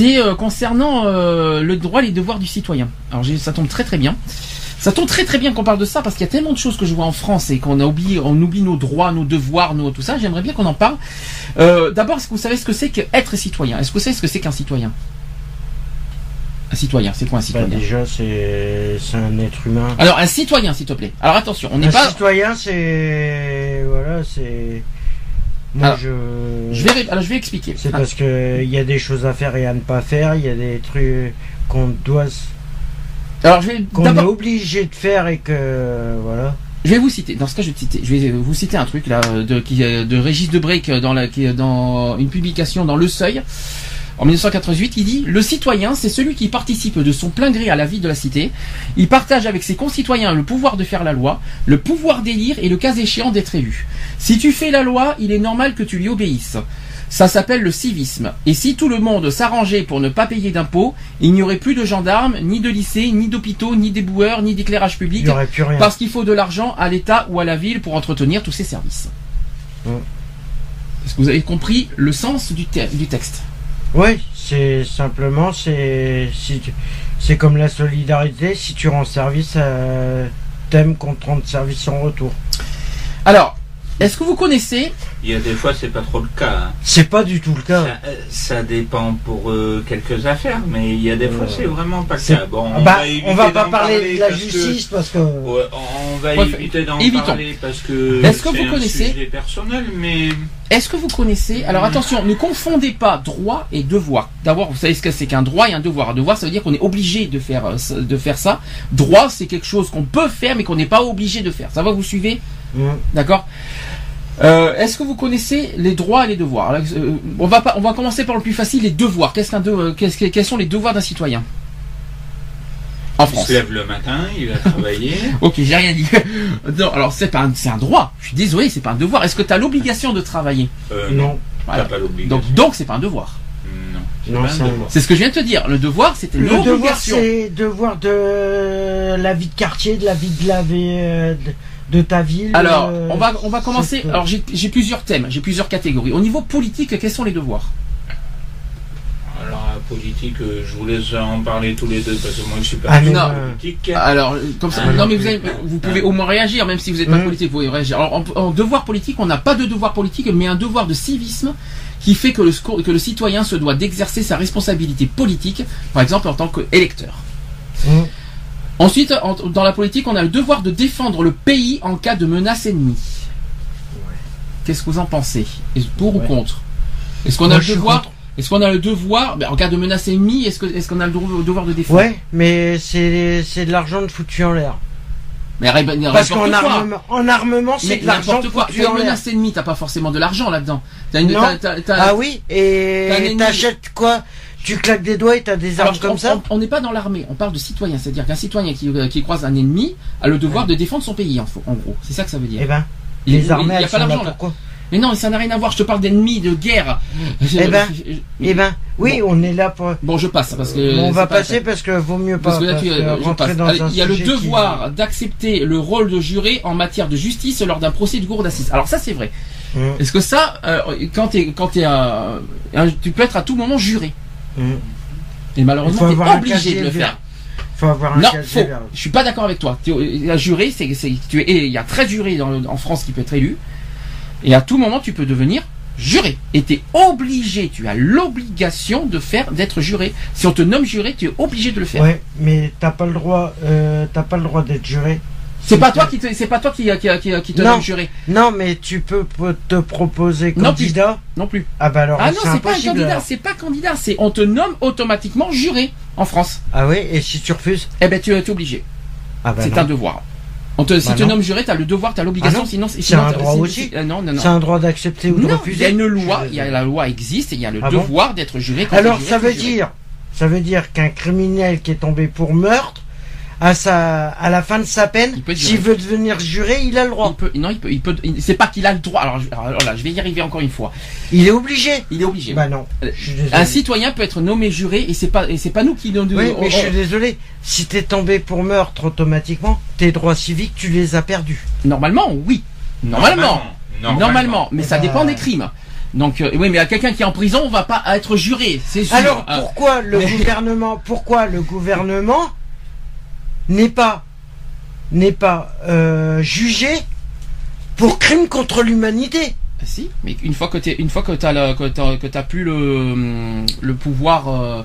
C'est euh, concernant euh, le droit et les devoirs du citoyen. Alors ça tombe très très bien. Ça tombe très très bien qu'on parle de ça parce qu'il y a tellement de choses que je vois en France et qu'on a oublié, on oublie nos droits, nos devoirs, nos tout ça. J'aimerais bien qu'on en parle. Euh, D'abord, est-ce que vous savez ce que c'est qu'être citoyen? Est-ce que vous savez ce que c'est qu'un citoyen? Un citoyen, c'est quoi un Bah, citoyen déjà, c'est un être humain. Alors un citoyen, s'il te plaît. Alors attention, on n'est un pas. citoyen, c'est voilà, c'est. Moi, Alors, je. Je vais, alors je vais expliquer. C'est Ah, parce que il y a des choses à faire et à ne pas faire. Il y a des trucs qu'on doit, Alors je vais qu'on est obligé de faire et que voilà. Je vais vous citer. Dans ce cas, je vais, te citer, je vais vous citer un truc là de, qui, euh, de Régis Debrec dans, la, qui est dans une publication dans Le Seuil en 1988. Il dit le citoyen, c'est celui qui participe de son plein gré à la vie de la cité. Il partage avec ses concitoyens le pouvoir de faire la loi, le pouvoir d'élire et le cas échéant d'être élu. Si tu fais la loi, il est normal que tu lui obéisses. Ça s'appelle le civisme. Et si tout le monde s'arrangeait pour ne pas payer d'impôts, il n'y aurait plus de gendarmes, ni de lycées, ni d'hôpitaux, ni d'éboueurs, ni d'éclairage public. Il n'y aurait plus rien. Parce qu'il faut de l'argent à l'État ou à la ville pour entretenir tous ces services. Mm. Est-ce que vous avez compris le sens du, te- du texte? Oui, c'est simplement c'est comme la solidarité. Si tu rends service, t'aimes qu'on te rende service en retour. Alors, est-ce que vous connaissez Il y a des fois, c'est pas trop le cas. hein. C'est pas du tout le cas. Ça, euh, ça dépend pour euh, quelques affaires, mais il y a des fois, Euh, c'est vraiment pas le cas. Bon, bah, va éviter on va pas parler parler de la parce que- justice parce que. Ouais, on va Ouais, éviter d'en parler parce que Est-ce que c'est vous un connaissez- sujet personnel, mais Est-ce que vous connaissez Alors attention, ne confondez pas droit et devoir. D'abord, vous savez ce que c'est qu'un droit et un devoir. Un devoir, ça veut dire qu'on est obligé de faire euh, de faire ça. Droit, c'est quelque chose qu'on peut faire mais qu'on n'est pas obligé de faire. Ça va, vous suivez? Mm. D'accord? Euh, Est-ce que vous connaissez les droits et les devoirs Alors, euh, on, va pas, on va commencer par le plus facile, les devoirs. Qu'est-ce qu'un de- qu'est-ce que- quels sont les devoirs d'un citoyen En il France. se lève le matin, il va travailler. Ok, j'ai rien dit. non, alors c'est pas un, c'est un droit. Je suis désolé, c'est pas un devoir. Est-ce que tu as l'obligation de travailler Euh, Non, Voilà. t'as pas l'obligation. Donc, donc c'est pas un devoir. non, c'est Non, pas un c'est un- devoir. C'est ce que je viens de te dire. Le devoir, c'était le devoir c'est devoir de la vie de quartier, de la vie de la vie euh, de, de ta ville. Alors, euh, on va, on va commencer. Alors, j'ai j'ai plusieurs thèmes, j'ai plusieurs catégories. Au niveau politique, quels sont les devoirs? Alors, la politique, euh, je vous laisse en parler tous les deux parce que moi, je suis pas Ah, non. politique. Alors, euh, comme ça, Ah, non, mais vous, plus. avez- vous pouvez au moins réagir, même si vous n'êtes pas Mhm. politique, vous pouvez réagir. Alors, en, en devoir politique, on n'a pas de devoir politique, mais un devoir de civisme qui fait que le, que le citoyen se doit d'exercer sa responsabilité politique, par exemple en tant qu'électeur. Mm. Ensuite, en- dans la politique, on a le devoir de défendre le pays en cas de menace ennemie. Qu'est-ce que vous en pensez? Pour ou contre? Est-ce qu'on a le devoir. Est-ce qu'on a le devoir ben, En cas de menace ennemie, est-ce que- est-ce qu'on a le devoir- de défendre? Ouais, mais c'est c'est de l'argent de foutu en l'air. Mais Parce n'importe qu'en quoi. armement, en armement, c'est de l'argent n'importe quoi. foutu T'as en une menace ennemie, t'as pas forcément de l'argent là-dedans. Ah oui, et t'achètes quoi? Tu claques des doigts et t'as des armes Alors, comme on- ça On n'est pas dans l'armée, on parle de citoyen. C'est-à-dire qu'un citoyen qui, euh, qui croise un ennemi a le devoir de défendre son pays, en, en gros. C'est ça que ça veut dire. Eh ben, les armées, il y a pas sont là pourquoi Mais non, ça n'a rien à voir. Je te parle d'ennemis, de guerre. Eh ben, Eh ben, oui, on est là pour. Bon, je passe parce que. on va pas passer parce que vaut mieux pas. Parce que là, tu, euh, je passe. dans Allez, il y a le qui- devoir d'accepter le rôle de juré en matière de justice lors d'un procès de cour d'assises. Alors ça, c'est vrai. Est-ce que ça, euh, quand t'es, quand t'es, euh, un- tu peux être à tout moment juré. Et Il malheureusement, faut t'es avoir un obligé de le faire. Faut avoir un Non, faux. Je suis pas d'accord avec toi. Tu- Un juré, c'est, c'est, tu es, et il y a 13 jurés dans le- en France qui peut être élu. Et à tout moment, tu peux devenir juré. Et tu es obligé, tu as l'obligation de faire, d'être juré. Si on te nomme juré, tu es obligé de le faire. Ouais, mais t'as pas le droit, euh, t'as pas le droit d'être juré. C'est pas toi qui te, c'est pas toi qui, qui, qui, qui te Non. juré. Non, mais tu peux te proposer Non, candidat. Non plus. Ah bah alors, Ah non, c'est pas un candidat, c'est pas candidat, c'est on te nomme automatiquement juré en France. Ah oui, et si tu refuses Eh ben tu es obligé. Ah bah c'est un devoir. On te, si Bah tu non. nommes juré, tu as le devoir, tu as l'obligation, Ah non. sinon C'est un droit aussi. euh, non, non, non. C'est un droit d'accepter ou de Non, il y refuser a une loi, il y a la loi existe et il y a le Ah bon devoir d'être juré. quand Alors t'es ça juré, veut juré. dire Ça veut dire qu'un criminel qui est tombé pour meurtre, à sa, à la fin de sa peine, s'il veut devenir juré, il a le Il droit. peut, non, il peut, il peut, il- c'est pas qu'il a le droit. Alors, je- alors là, je vais y arriver encore une fois. Il est obligé. Il est obligé. Bah non. Euh, Je suis désolé. Un citoyen peut être nommé juré et c'est pas, et c'est pas nous qui nous. Oui, on- mais je on- suis désolé. Si t'es tombé pour meurtre automatiquement, tes droits civiques, tu les as perdus. Normalement, oui. Normalement. Normalement. Mais Eh ça ben- dépend des crimes. Donc, euh, oui, mais à quelqu'un qui est en prison, on va pas être juré, c'est sûr. Alors Ah. pourquoi le gouvernement, pourquoi le gouvernement n'est pas n'est pas euh, jugé pour crime contre l'humanité Ah, Si, mais une fois que t'es, une fois que t'as le, que t'as, que t'as plus le, le pouvoir, euh,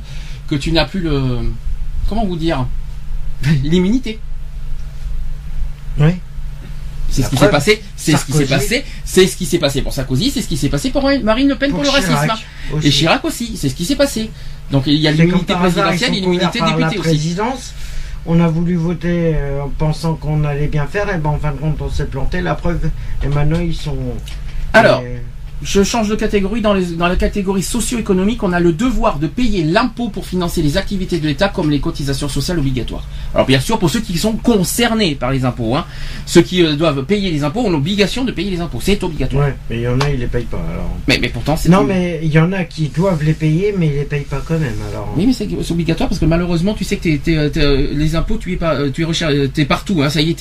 que tu n'as plus le, comment vous dire, l'immunité. Oui. C'est ce qui s'est passé, c'est ce qui s'est passé, c'est ce qui s'est passé pour Sarkozy, c'est ce qui s'est passé pour Marine Le Pen pour, le racisme. aussi. Et Chirac aussi, c'est ce qui s'est passé. Donc il y a l'immunité présidentielle et l'immunité députée aussi. présidence. On a voulu voter euh, en pensant qu'on allait bien faire, et ben en fin de compte on s'est planté. La preuve, et maintenant ils sont. Alors, Je change de catégorie. Dans, les- dans la catégorie socio-économique, on a le devoir de payer l'impôt pour financer les activités de l'État comme les cotisations sociales obligatoires. Alors bien sûr, pour ceux qui sont concernés par les impôts, hein, ceux qui euh, doivent payer les impôts ont l'obligation de payer les impôts. C'est obligatoire. ouais, mais il y en a, ils les payent pas. Alors. Mais, mais pourtant, c'est Non, mais il y en a qui doivent les payer, mais ils les payent pas quand même. Alors. Oui, mais c'est obligatoire parce que malheureusement, tu sais que t'es- t'es- t'es, euh, les impôts, tu es pas, euh, tu es recher- euh, t'es partout. Hein, ça y est,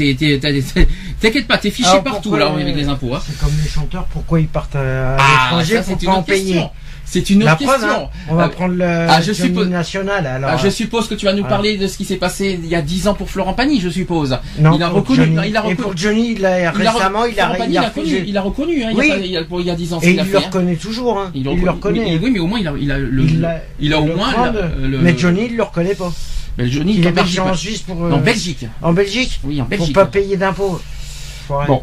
t'inquiète pas, t'es fiché Alors, partout euh, avec les impôts. Hein. C'est comme les chanteurs, pourquoi ils partent à, à Ah, l'étranger pour c'est pas une en autre payer question. C'est une La autre preuve, question. hein, on va Euh, prendre le ah, je suppose- national. Alors, Ah, je suppose que tu vas nous Ah. parler de ce qui s'est passé il y a 10 ans pour Florent Pagny, je suppose. non, il a pour reconnu- Johnny. il a Et reconnu- pour Johnny, il a, Il récemment, il a, Pagny, il a il reconnu, il a reconnu, hein, il y a Oui. il y a, il y a 10 ans Et a il le hein. reconnaît toujours. Hein. Il, le reconnaît. mais- oui, mais au moins il a, il a le, Il l'a- il a au moins la- le- Mais Johnny, il le reconnaît pas. Mais Johnny, Il est parti en Suisse pour. euh, En Belgique. En Belgique Oui, en Pour Belgique. pas payer d'impôts. Bon.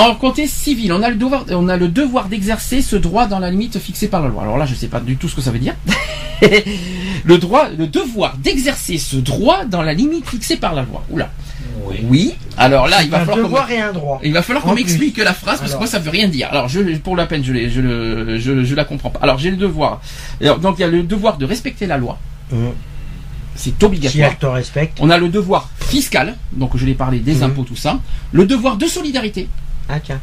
En côté civil, on a le devoir, on a le devoir d'exercer ce droit dans la limite fixée par la loi. Alors là, je sais pas du tout ce que ça veut dire. le droit, le devoir d'exercer ce droit dans la limite fixée par la loi. Oula. Oui. Oui. Alors là, il va un falloir devoir et un droit. Il va falloir qu'on m'explique la phrase parce que moi ça veut rien dire. Alors je, pour la peine je, je, je, je la comprends pas. Alors j'ai le devoir. Alors, donc il y a le devoir de respecter la loi. Mmh. C'est Si obligatoire. elle te respecte. On a le devoir fiscal. Donc je l'ai parlé des Mhm. impôts tout ça. Le devoir de solidarité. Ah.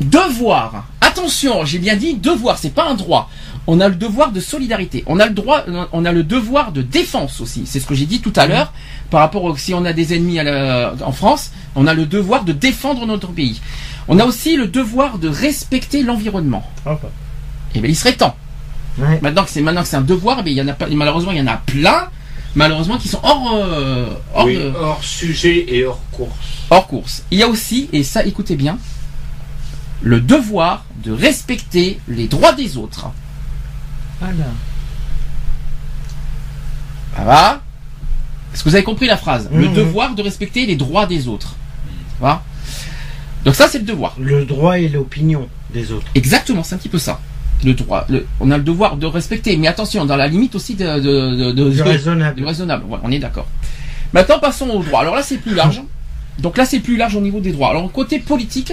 Devoir. Attention, j'ai bien dit devoir. C'est pas un droit. On a le devoir de solidarité. On a le droit. On a le devoir de défense aussi. C'est ce que j'ai dit tout à l'heure. Par rapport au, si on a des ennemis à la- en France, on a le devoir de défendre notre pays. On a aussi le devoir de respecter l'environnement. Hop. Et bien, il serait temps. Ouais. Maintenant que c'est maintenant que c'est un devoir, eh bien, il y en a pas, malheureusement, il y en a plein, malheureusement, qui sont hors euh, hors, Oui, de- hors sujet et hors course. hors course. Il y a aussi, et ça, écoutez bien, le devoir de respecter les droits des autres. Voilà. Ça va Est-ce que vous avez compris la phrase? Le Mhm. devoir de respecter les droits des autres. Ça va? Donc ça, c'est le devoir. Le droit et l'opinion des autres. Exactement, c'est un petit peu ça. Le droit. le- on a le devoir de respecter, mais attention, dans la limite aussi de, de, de- de- Du raisonnable. du raisonnable. Ouais, on est d'accord. Maintenant, passons au droit. Alors là, c'est plus large. Donc là, c'est plus large au niveau des droits. Alors, côté politique,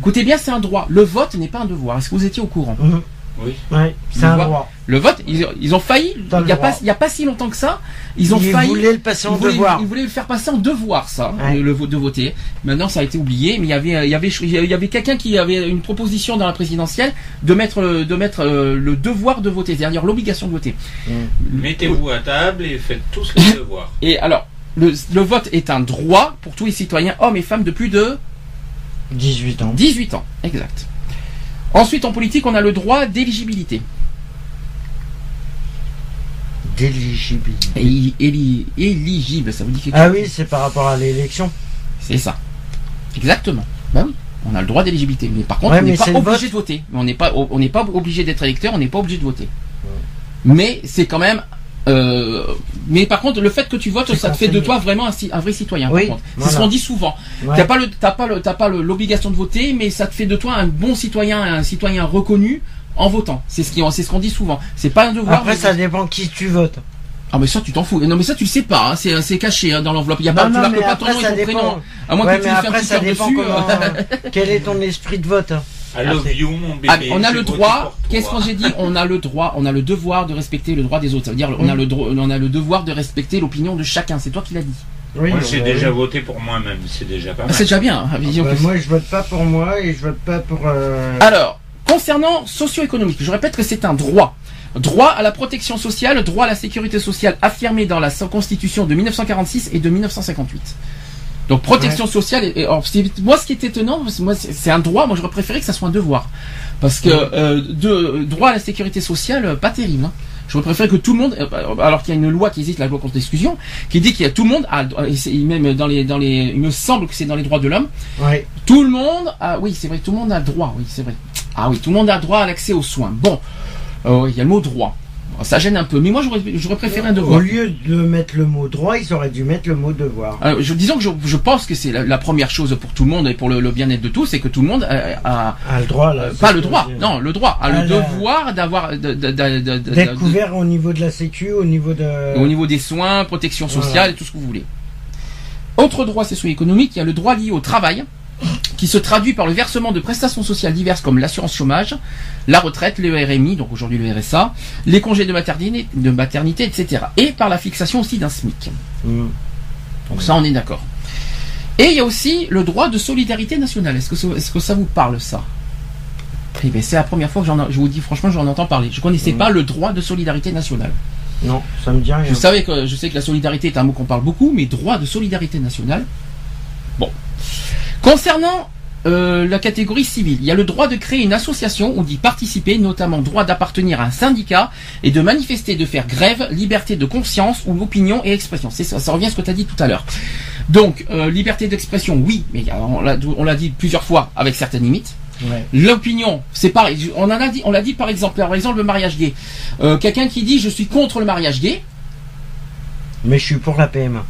écoutez bien, c'est un droit. Le vote n'est pas un devoir. Est-ce que vous étiez au courant Mhm. Oui. Ouais, c'est Le un droit. Le vote, ils, ils ont failli, il le n'y a, pas- il y a pas si longtemps que ça, ils ont Ils failli. voulaient le passer en ils voulaient, devoir. ils voulaient le faire passer en devoir, ça, Ouais. le vote de voter. Maintenant, ça a été oublié, mais il y avait, il y avait, il y avait quelqu'un qui avait une proposition dans la présidentielle de mettre, de mettre euh, le devoir de voter, c'est-à-dire l'obligation de voter. Mettez-vous à table et faites tous les devoirs. Et alors, le, le vote est un droit pour tous les citoyens, hommes et femmes de plus de 18 ans. 18 ans. Exact. Ensuite, en politique, on a le droit d'éligibilité. D'éligibilité. Éli- éli- éligible, ça vous dit quelque Ah chose oui, c'est par rapport à l'élection. C'est ça. Exactement. Bah oui. On a le droit d'éligibilité. Mais par contre, Ouais, on n'est pas obligé vote. de voter. On n'est pas, on n'est pas obligé d'être électeur, on n'est pas obligé de voter. Mais c'est quand même. Euh, mais par contre, le fait que tu votes, ça te fait de toi vraiment un, vrai citoyen. Oui, par contre. voilà. C'est ce qu'on dit souvent. Ouais. T'as pas le, t'as pas le, t'as pas l'obligation de voter, mais ça te fait de toi un bon citoyen, un citoyen reconnu en votant. C'est ce qui, c'est ce qu'on dit souvent. C'est pas un devoir. Après, mais- ça dépend qui tu votes. Ah mais ça tu t'en fous. Non mais ça tu le sais pas. hein. C'est, c'est caché hein, dans l'enveloppe. Il y a pas, Non, tu non, marques pas ton nom et ton dépend. prénom. À moins Ouais, que tu mais après, ça dépend dessus. comment. euh. Quel est ton esprit de vote hein I love you, mon bébé. Ah, on a le droit. Qu'est-ce que j'ai dit On a le droit, on a le devoir de respecter le droit des autres. Ça veut dire, on a le droit, on a le devoir de respecter l'opinion de chacun. C'est toi qui l'as dit. Oui, Moi, bah, j'ai oui. déjà voté pour moi-même, c'est déjà pas Ah, mal. C'est déjà bien. hein, Bah, vision que- moi, je vote pas pour moi et je vote pas pour. euh, Alors, concernant socio-économique, je répète que c'est un droit. Droit à la protection sociale, droit à la sécurité sociale affirmé dans la Constitution de 1946 et de 1958. Donc protection sociale, et, et- alors, c'est- moi ce qui est étonnant, c'est- moi c'est c'est un droit, moi j'aurais préféré que ça soit un devoir. Parce que euh, de, droit à la sécurité sociale, euh, pas terrible. Hein. J'aurais préféré que tout le monde, euh, alors qu'il y a une loi qui existe, la loi contre l'exclusion, qui dit qu'il y a tout le monde, a, même dans les, dans les, il me semble que c'est dans les droits de l'homme, Ouais. tout le monde a, oui, c'est vrai, tout le monde a le droit, oui, c'est vrai. Ah oui, tout le monde a droit à l'accès aux soins. Bon, euh, oui, il y a le mot droit. Ça gêne un peu, mais moi j'aurais, j'aurais préféré un Au devoir. lieu de mettre le mot droit, ils auraient dû mettre le mot devoir. Alors, je, disons que je, je pense que c'est la, la première chose pour tout le monde et pour le, le bien-être de tous, c'est que tout le monde a, a- Ah, le droit, là. euh, c'est pas le droit, non, le droit, a Ah, le là. devoir d'avoir, de, de- de- D'être couvert au niveau de la sécu, au niveau de. au niveau des soins, protection sociale Voilà. et tout ce que vous voulez. Autre droit socio-économique, il y a le droit lié au travail, qui se traduit par le versement de prestations sociales diverses comme l'assurance chômage, la retraite, le RMI, donc aujourd'hui le RSA, les congés de maternité, de maternité, etc. Et par la fixation aussi d'un SMIC. Mm. Donc ça, on est d'accord. Et il y a aussi le droit de solidarité nationale. Est-ce que, ça- est-ce que ça vous parle, ça? Eh bien, c'est la première fois que j'en, je vous dis franchement, j'en entends parler. Je connaissais Mhm. pas le droit de solidarité nationale. Non, ça me dit rien. Je savais que je sais que la solidarité est un mot qu'on parle beaucoup, mais droit de solidarité nationale. Bon. Concernant euh, la catégorie civile, il y a le droit de créer une association ou d'y participer, notamment droit d'appartenir à un syndicat et de manifester, de faire grève, liberté de conscience ou opinion et expression. C'est ça, ça revient à ce que tu as dit tout à l'heure. Donc, euh, liberté d'expression, oui, mais on l'a on l'a dit plusieurs fois avec certaines limites. Ouais. L'opinion, c'est pareil. On en a dit, on l'a dit par exemple, par exemple le mariage gay. Euh, Quelqu'un qui dit je suis contre le mariage gay, Mais je suis pour la PMA.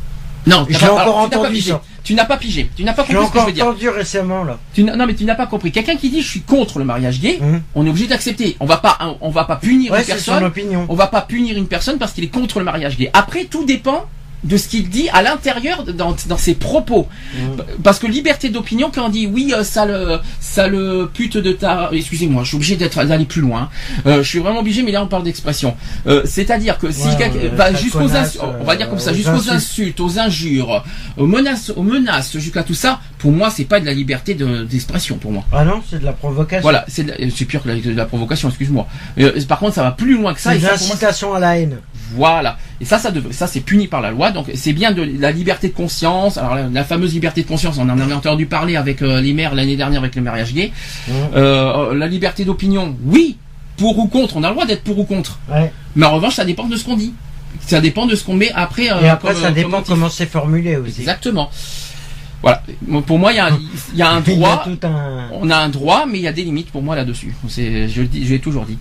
Non, J'ai encore alors, tu n'as pas entendu ça. Tu n'as pas pigé. Tu n'as pas J'ai compris ce que je veux dire. entendu récemment, là. Tu non, mais tu n'as pas compris. Quelqu'un qui dit je suis contre le mariage gay, Mhm. on est obligé d'accepter. On va pas, on va pas punir Ouais, une c'est son personne. opinion. On va pas punir une personne parce qu'il est contre le mariage gay. Après, tout dépend de ce qu'il dit à l'intérieur dans, dans ses propos. Mhm. Parce que liberté d'opinion, quand on dit oui, euh, ça le, ça le pute de ta, excusez-moi, je suis obligé d'être d'aller plus loin. Euh, je suis vraiment obligé, mais là on parle d'expression. Euh, C'est-à-dire que si Ouais, va jusqu'aux on va dire comme ça, euh, aux jusqu'aux insultes, aux injures, aux menaces, aux menaces, jusqu'à tout ça, pour moi c'est pas de la liberté de- d'expression pour moi. Ah non, c'est de la provocation. Voilà, c'est c'est pire que la, de la provocation, excuse-moi. Euh, par contre, ça va plus loin que ça. C'est l'incitation à la haine. voilà. Et ça, ça, dev- ça c'est puni par la loi. Donc c'est bien de la liberté de conscience. Alors la, la fameuse liberté de conscience, on en avait entendu parler avec euh, les maires l'année dernière avec le mariage gay. Mhm. Euh, la liberté d'opinion, oui. Pour ou contre, on a le droit d'être pour ou contre. Ouais. Mais en revanche, ça dépend de ce qu'on dit. Ça dépend de ce qu'on met après. euh, Et après, comme, ça euh, dépend comment c'est formulé aussi. Exactement. Voilà. Pour moi, il y a, un- il y a un Il y a droit. tout un. On a un droit, mais il y a des limites pour moi là-dessus. C'est, je le dis, je l'ai toujours dit.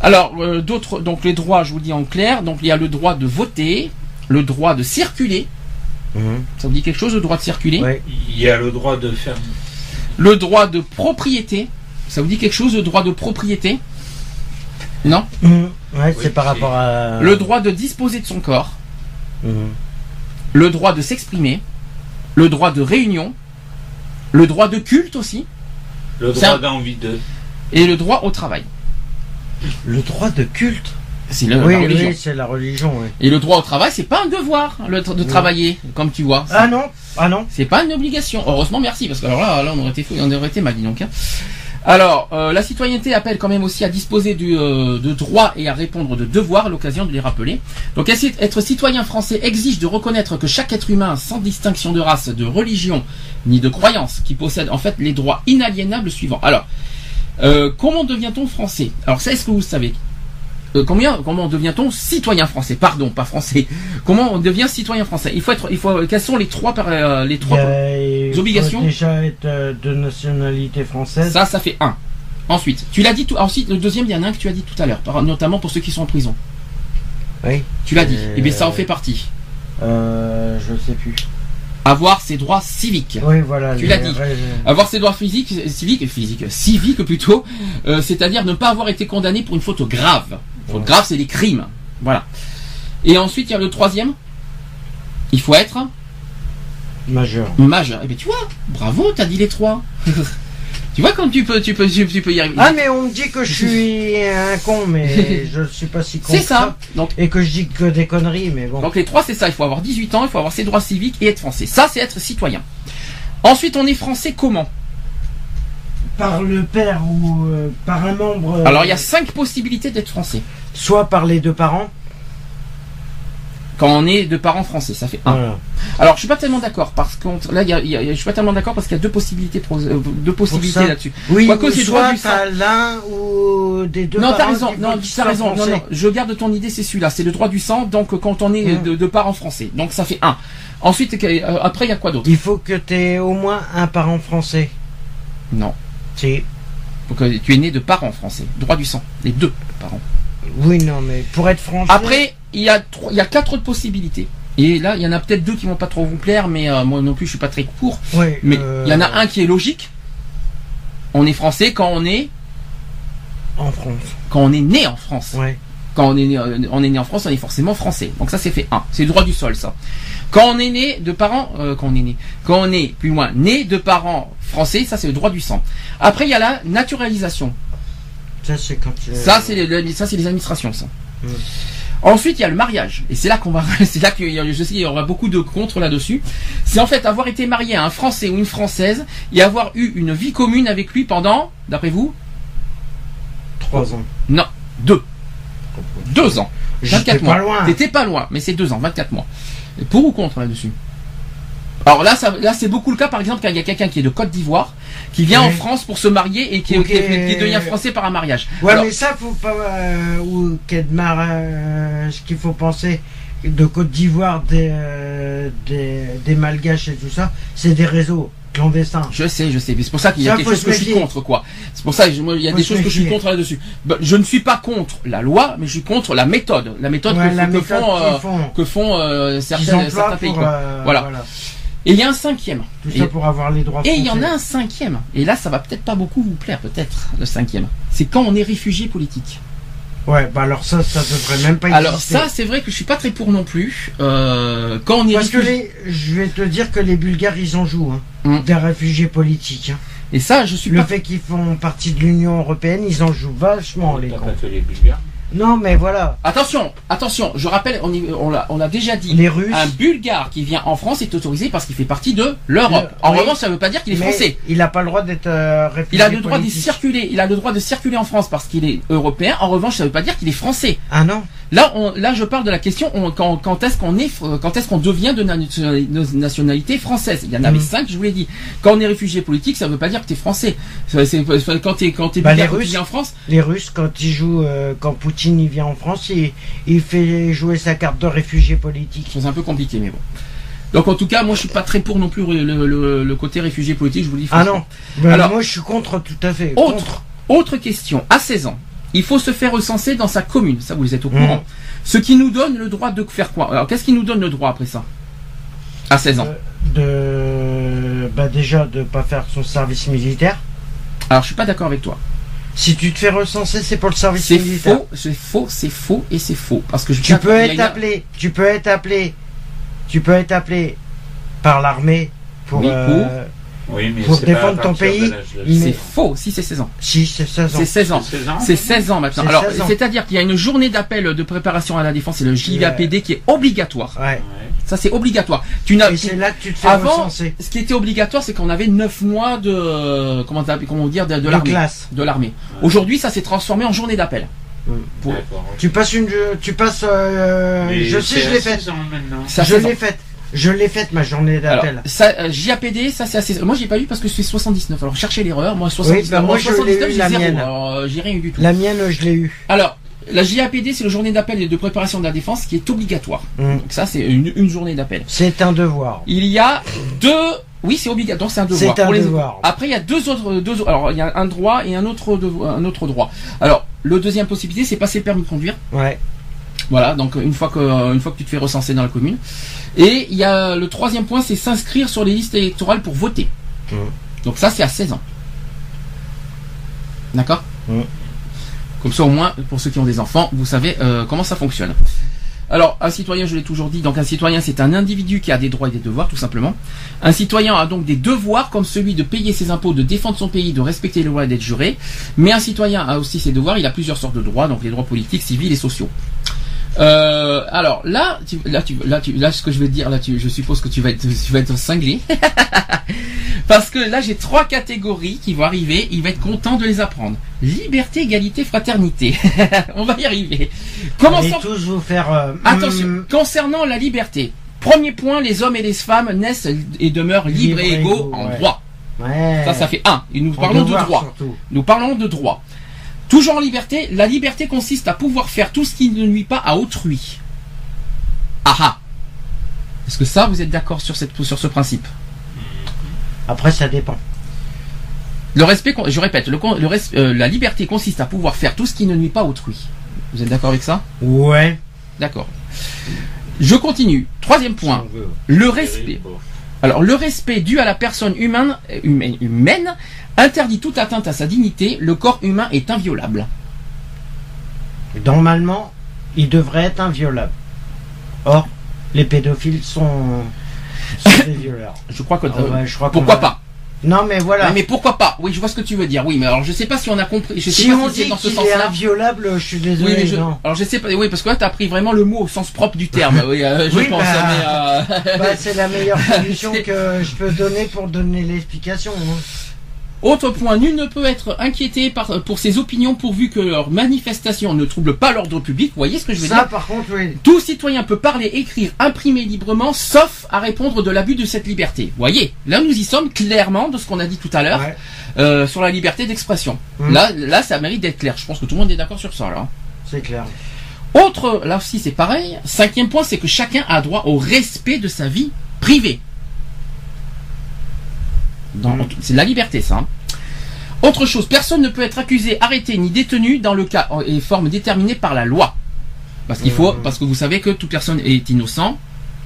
Alors, euh, d'autres, donc les droits, je vous dis en clair. Donc, il y a le droit de voter, le droit de circuler. Mhm. Ça vous dit quelque chose, le droit de circuler Ouais. Il y a le droit de faire. Le droit de propriété. Ça vous dit quelque chose, le droit de propriété? Non? Ouais, c'est par rapport à. Le droit de disposer de son corps, Mhm. le droit de s'exprimer, le droit de réunion, le droit de culte aussi, Le un- droit d'envie de. et le droit au travail. Le droit de culte. C'est oui, la religion. oui, c'est la religion. Et le droit au travail, c'est pas un devoir le, de travailler, comme tu vois. Ah non, ah non. C'est pas une obligation. Heureusement, merci, parce que alors là, là on aurait été, fou- on aurait été mal, dis donc. hein. Alors, euh, la citoyenneté appelle quand même aussi à disposer euh, de droits et à répondre de devoirs l'occasion de les rappeler. Donc, être être citoyen français exige de reconnaître que chaque être humain, sans distinction de race, de religion, ni de croyance, qui possède en fait les droits inaliénables suivants. Alors, euh, comment devient-on français? Alors, ça, est-ce que vous savez? Euh, combien, comment devient-on citoyen français? Pardon, pas français. Comment on devient citoyen français? Il faut être, il faut. Quels sont les trois, par- euh, les trois y a- il faut obligations? déjà être euh, de nationalité française. Ça, ça fait un. Ensuite, tu l'as dit tout. Ensuite, le deuxième, il y en a un que tu as dit tout à l'heure, notamment pour ceux qui sont en prison. Oui. Tu l'as dit. Euh, Eh bien, ça en fait partie. Euh, je sais plus. Avoir ses droits civiques. Oui, voilà. Tu l'as dit. Avoir ses droits physiques, civiques, physiques, civiques plutôt, euh, c'est-à-dire ne pas avoir été condamné pour une faute grave. Faute grave, c'est les crimes. Voilà. Et ensuite, il y a le troisième. Il faut être Majeur. majeur. Eh bien, tu vois, bravo, t'as dit les trois. Tu vois comme tu peux, tu peux, tu, peux y arriver. Ah, mais on me dit que je suis un con, mais je suis pas si con. C'est ça. Donc, Et que je dis que des conneries, mais bon. donc les trois, c'est ça. Il faut avoir 18 ans, il faut avoir ses droits civiques et être français. Ça, c'est être citoyen. Ensuite, on est français comment? Par le père ou euh, par un membre. euh, Alors, il y a cinq possibilités d'être français. Soit par les deux parents. Quand on est de parents français, ça fait un. Voilà. Alors, je suis pas tellement d'accord parce que là, il y a, il y a- je suis pas tellement d'accord parce qu'il y a deux possibilités, pro- euh, deux possibilités là-dessus. Oui, Quoique c'est droit soit du sang. t'as l'un ou des deux non, t'as raison. Non, t'as raison. Non, français. non, je garde ton idée, c'est celui-là. C'est le droit du sang. Donc, quand on est de, de parents français, donc ça fait un. Ensuite, après, il y a quoi d'autre? Il faut que t'aies au moins un parent français. Non. Si. Donc, euh, tu es né de parents français. Droit du sang. Les deux parents. Oui, non, mais pour être français. Après, il y a trois, il y a quatre autres possibilités. Et là, il y en a peut-être deux qui vont pas trop vous plaire, mais euh, moi non plus, je suis pas très court. Ouais, Mais euh, il y en a un qui est logique. On est français quand on est En France. quand on est né en France. Ouais. Quand on est né, euh, on est né en France, on est forcément français. Donc ça, c'est fait un. C'est le droit du sol, ça. Quand on est né de parents, euh, quand on est né, quand on est plus loin né de parents français, ça c'est le droit du sang. Après, il y a la naturalisation. Ça, c'est quand tu. Ça, c'est les, les- ça, c'est les administrations, ça. Mm. Ensuite, il y a le mariage. Et c'est là qu'on va, c'est là je sais qu'il y aura beaucoup de contre là-dessus. C'est en fait avoir été marié à un Français ou une Française et avoir eu une vie commune avec lui pendant, d'après vous, Trois ans. non, deux. Deux ans. J'étais 24 mois. T'étais pas loin, mais c'est deux ans, 24 mois. Et pour ou contre là-dessus Alors là, ça, là c'est beaucoup le cas, par exemple, quand il y a quelqu'un qui est de Côte d'Ivoire, qui vient Ouais. en France pour se marier et qui, Ok. qui- qui devient français par un mariage. Ouais, Alors, mais ça, faut pas. Euh, ou Kedmar, euh, ce qu'il faut penser de Côte d'Ivoire, des, euh, des, des Malgaches et tout ça, c'est des réseaux Je sais, je sais, mais c'est pour ça qu'il y a Ça, quelque chose que je suis contre, quoi. C'est pour ça que je- moi, il y a Faut des se choses que je suis contre là-dessus. Ben, je ne suis pas contre la loi, mais je suis contre la méthode, la méthode Ouais, que, la que méthode font, euh, font. que font euh, certains, pays. pour, quoi. euh, Voilà. Et il y a un cinquième. Tout Et- ça pour avoir les droits Et il y en a un cinquième. Et là, ça va peut-être pas beaucoup vous plaire, peut-être, le cinquième. C'est quand on est réfugié politique. Ouais, bah alors ça, ça devrait même pas Alors exister. ça, c'est vrai que je suis pas très pour non plus. Euh, quand on est Parce que les, je vais te dire que les Bulgares, ils en jouent, hein, Mm. des réfugiés politiques. hein. Et ça, je suis Le pas... fait qu'ils font partie de l'Union Européenne, ils en jouent vachement, les T'as cons. pas que les Bulgares. Non, mais voilà, Attention, attention, je rappelle, on, y- on l'a on l'a déjà dit. les Russes. Un Bulgare qui vient en France est autorisé parce qu'il fait partie de l'Europe. Le- En oui. revanche, ça ne veut pas dire qu'il est mais français. Il n'a pas le droit d'être euh, réfugié Il a le droit de circuler. Il a le droit de circuler en France parce qu'il est européen. En revanche, ça ne veut pas dire qu'il est français. Ah non Là, on, là, je parle de la question on- quand, quand est-ce qu'on est, quand est-ce qu'on devient de na- de nationalité française? Il y en avait Mhm. cinq, je vous l'ai dit. Quand on est réfugié politique, ça ne veut pas dire que tu es français. C'est- quand tu es quand t'es Bah, les Russes. en France, Les Russes, quand ils jouent, euh, quand Poutine il vient en France, il, il fait jouer sa carte de réfugié politique. c'est un peu compliqué, mais bon. Donc en tout cas, moi je suis pas très pour non plus le, le- le côté réfugié politique, je vous le dis Ah non Ben, Alors- Moi je suis contre tout à fait. Autre, autre question. À 16 ans, il faut se faire recenser dans sa commune. Ça, vous êtes au courant. Ce qui nous donne le droit de faire quoi? Alors, qu'est-ce qui nous donne le droit après ça? À 16 ans. Euh, de bah déjà de pas faire son service militaire. Alors, je suis pas d'accord avec toi. Si tu te fais recenser, c'est pour le service C'est militaire. faux, c'est faux, c'est faux et c'est faux. Parce que je Tu peux être appelé, tu peux être appelé, tu peux être appelé par l'armée pour, Oui, euh, Oui, mais Pour défendre ton pays, C'est faux, si c'est 16 ans. si c'est 16 ans. C'est 16 ans. 16 ans. C'est 16 ans maintenant. Alors, 16 ans. c'est-à-dire qu'il y a une journée d'appel de préparation à la défense, c'est le JVAPD qui est obligatoire. Ouais. Ça, c'est obligatoire. Tu n'as, Et c'est là que tu te fais Avant, recenser. ce qui était obligatoire, c'est qu'on avait 9 mois de, comment, comment dire, de, l'armée. De l'armée. Aujourd'hui, ça s'est transformé en journée d'appel. Pour-. Tu passes une, tu passes, euh, je sais, je l'ai faite. 16 ans maintenant. Ça, Je 16 ans. l'ai faite. Je l'ai faite ma journée d'appel. ça, euh, JAPD, ça c'est assez. Moi j'ai pas eu parce que c'est 79. Alors cherchez l'erreur. Moi 79. bah, moi, moi, je l'ai 79 eu, j'ai la zéro. mienne. Alors euh, j'ai rien eu du tout. La mienne, je l'ai eu. Alors la JAPD c'est le journée d'appel et de préparation de la défense qui est obligatoire. Mm. Donc ça c'est une, une journée d'appel. C'est un devoir. Il y a deux. Oui c'est obligatoire. C'est un devoir. C'est un les- devoir. Après il y a deux autres. Deux... autres- Alors il y a un droit et un autre devoir- un autre droit. Alors le deuxième possibilité c'est passer le permis de conduire. Ouais. Voilà, donc une fois que une fois que tu te fais recenser dans la commune. Et il y a le troisième point, c'est s'inscrire sur les listes électorales pour voter. Mhm. Donc ça, c'est à 16 ans. D'accord? Mhm. Comme ça, au moins, pour ceux qui ont des enfants, vous savez euh, comment ça fonctionne. Alors, un citoyen, je l'ai toujours dit, donc un citoyen, c'est un individu qui a des droits et des devoirs, tout simplement. Un citoyen a donc des devoirs comme celui de payer ses impôts, de défendre son pays, de respecter les lois et d'être juré. Mais un citoyen a aussi ses devoirs, il a plusieurs sortes de droits, donc les droits politiques, civils et sociaux. Euh, alors là, tu, là, tu, là, tu, là, ce que je vais te dire, là, tu, je suppose que tu vas être, tu vas être cinglé, parce que là, j'ai trois catégories qui vont arriver. Il va être content de les apprendre. Liberté, égalité, fraternité. On va y arriver. Commençons. tous vous faire. euh, Attention, hum, concernant la liberté. Premier point, les hommes et les femmes naissent et demeurent libres et Libres et égaux égaux, en ouais. droit. ouais. Ça, ça fait un. Et nous En parlons de droit. surtout. Nous parlons de droit. Toujours en liberté, la liberté consiste à pouvoir faire tout ce qui ne nuit pas à autrui. Ah ah. Est-ce que ça, vous êtes d'accord sur, cette, sur ce principe? Après, ça dépend. Le respect, je répète, le, con- le res- euh, la liberté consiste à pouvoir faire tout ce qui ne nuit pas à autrui. Vous êtes d'accord avec ça? Ouais. D'accord. Je continue. Troisième point. Le respect. Alors, le respect dû à la personne humaine, euh, humaine, humaine interdit toute atteinte à sa dignité. Le corps humain est inviolable. Normalement, il devrait être inviolable. Or, les pédophiles sont, sont des violeurs. Je crois que. Ah ouais, je crois qu'on pourquoi va- pas Non, mais voilà. Ouais, Mais pourquoi pas? Oui, je vois ce que tu veux dire. Oui, mais alors je sais pas si on a compris. Je sais si pas on si dit dans ce qu'il est sens-là. inviolable, je suis Oui, désolé. mais je, non. alors je sais pas. Oui, parce que là, t'as pris vraiment le mot au sens propre du terme. Oui, euh, je Oui, pense. bah, euh, Bah, c'est la meilleure solution que je peux donner pour donner l'explication. hein. Autre point, nul ne peut être inquiété par, pour ses opinions pourvu que leur manifestation ne trouble pas l'ordre public. Vous voyez ce que je veux Ça, dire par contre, oui. Tout citoyen peut parler, écrire, imprimer librement, sauf à répondre de l'abus de cette liberté. Vous voyez, là nous y sommes clairement de ce qu'on a dit tout à l'heure Ouais, euh, sur la liberté d'expression. Mm. Là, là, ça mérite d'être clair. Je pense que tout le monde est d'accord sur ça. Là. c'est clair. Autre, là aussi c'est pareil. Cinquième point, c'est que chacun a droit au respect de sa vie privée. Mm. C'est la liberté, ça. hein. Autre chose, personne ne peut être accusé, arrêté ni détenu dans le cas et forme déterminée par la loi. Parce qu'il faut, Mm. parce que vous savez que toute personne est innocent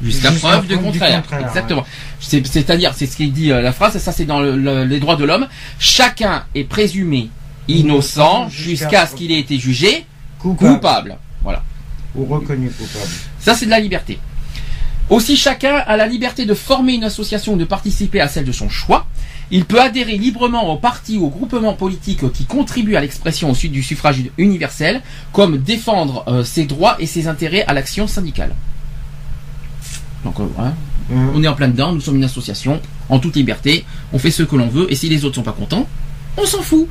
jusqu'à preuve de preuve contraire. contraire, Exactement. C'est- C'est-à-dire, c'est ce qu'il dit euh, la phrase, ça c'est dans le- le- les droits de l'homme. Chacun est présumé innocent jusqu'à ce qu'il ait été jugé Coupable. coupable. Voilà. Ou reconnu coupable. Ça, c'est de la liberté. Aussi, chacun a la liberté de former une association ou de participer à celle de son choix. Il peut adhérer librement au parti ou au groupement politique qui contribue à l'expression au sud du suffrage universel, comme défendre euh, ses droits et ses intérêts à l'action syndicale. Donc, euh, voilà. Hum. on est en plein dedans, nous sommes une association, en toute liberté, on fait ce que l'on veut, et si les autres sont pas contents, on s'en fout.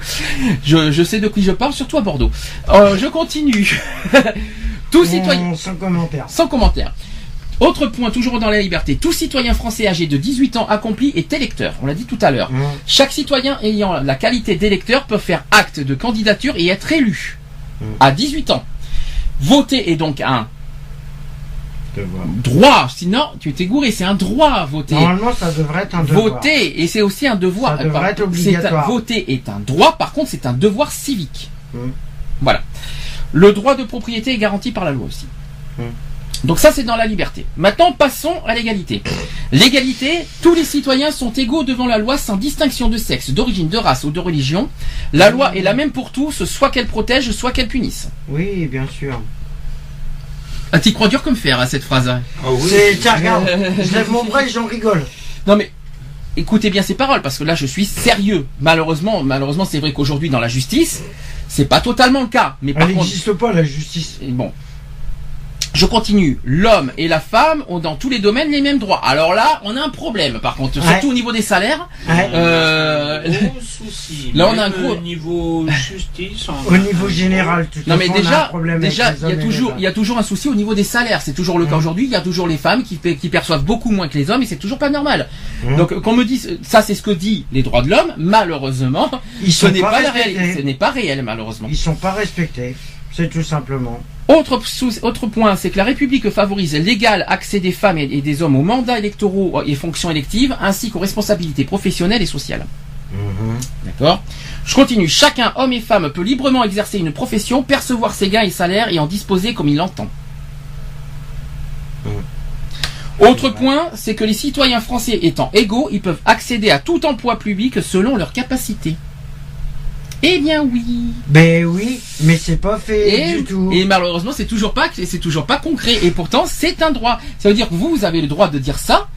Je, je sais de qui je parle, surtout à Bordeaux. Euh, je continue. Tout citoyen... Sans commentaire. Sans commentaire. Autre point, toujours dans la liberté. Tout citoyen français âgé de 18 ans accompli est électeur. On l'a dit tout à l'heure. Hum. Chaque citoyen ayant la qualité d'électeur peut faire acte de candidature et être élu. Mm. À 18 ans. Voter est donc un Devoir. droit. Sinon, tu t'es gouré. C'est un droit à voter. Normalement, ça devrait être un devoir. Voter, et c'est aussi un devoir. Ça devrait être obligatoire. un- voter est un droit, par contre, c'est un devoir civique. Mm. Voilà. Le droit de propriété est garanti par la loi aussi. Donc ça, c'est dans la liberté. Maintenant, passons à l'égalité. L'égalité, tous les citoyens sont égaux devant la loi sans distinction de sexe, d'origine, de race ou de religion. La loi est la même pour tous, soit qu'elle protège, soit qu'elle punisse. Oui, bien sûr. Ah, t'y crois dur comme fer à cette phrase oui. C'est, tiens, regarde, je lève mon bras et j'en rigole. Non mais écoutez bien ces paroles parce que là je suis sérieux. Malheureusement, malheureusement c'est vrai qu'aujourd'hui dans la justice, c'est pas totalement le cas. Mais par Elle contre, n'existe pas, la justice. bon. Je continue. L'homme et la femme ont dans tous les domaines les mêmes droits. Alors là, on a un problème par contre, Ouais. surtout au niveau des salaires. Ouais. Euh, Gros souci. là, on a un gros- Au niveau justice. on Au a niveau un général, tout Non mais on a un déjà, problème déjà, il y a toujours, il y a toujours un souci au niveau des salaires. C'est toujours le cas Mm. aujourd'hui. Il y a toujours les femmes qui, perçoivent beaucoup moins que les hommes et c'est toujours pas normal. Mm. Donc qu'on me dise, ça c'est ce que dit les droits de l'homme. Malheureusement, Ils ce sont n'est pas pas, la réalité. Ce n'est pas réel malheureusement. Ils sont pas respectés. C'est tout simplement. Autre, sous- autre point, c'est que la République favorise l'égal accès des femmes et, et des hommes aux mandats électoraux et fonctions électives, ainsi qu'aux responsabilités professionnelles et sociales. D'accord? Je continue. Chacun, homme et femme, peut librement exercer une profession, percevoir ses gains et salaires et en disposer comme il l'entend. Autre point, c'est que les citoyens français étant égaux, ils peuvent accéder à tout emploi public selon leurs capacités. Eh bien oui. Ben oui, mais c'est pas fait Et, du tout. et malheureusement, c'est toujours pas, c'est toujours pas concret. Et pourtant, c'est un droit. Ça veut dire que vous, vous avez le droit de dire ça.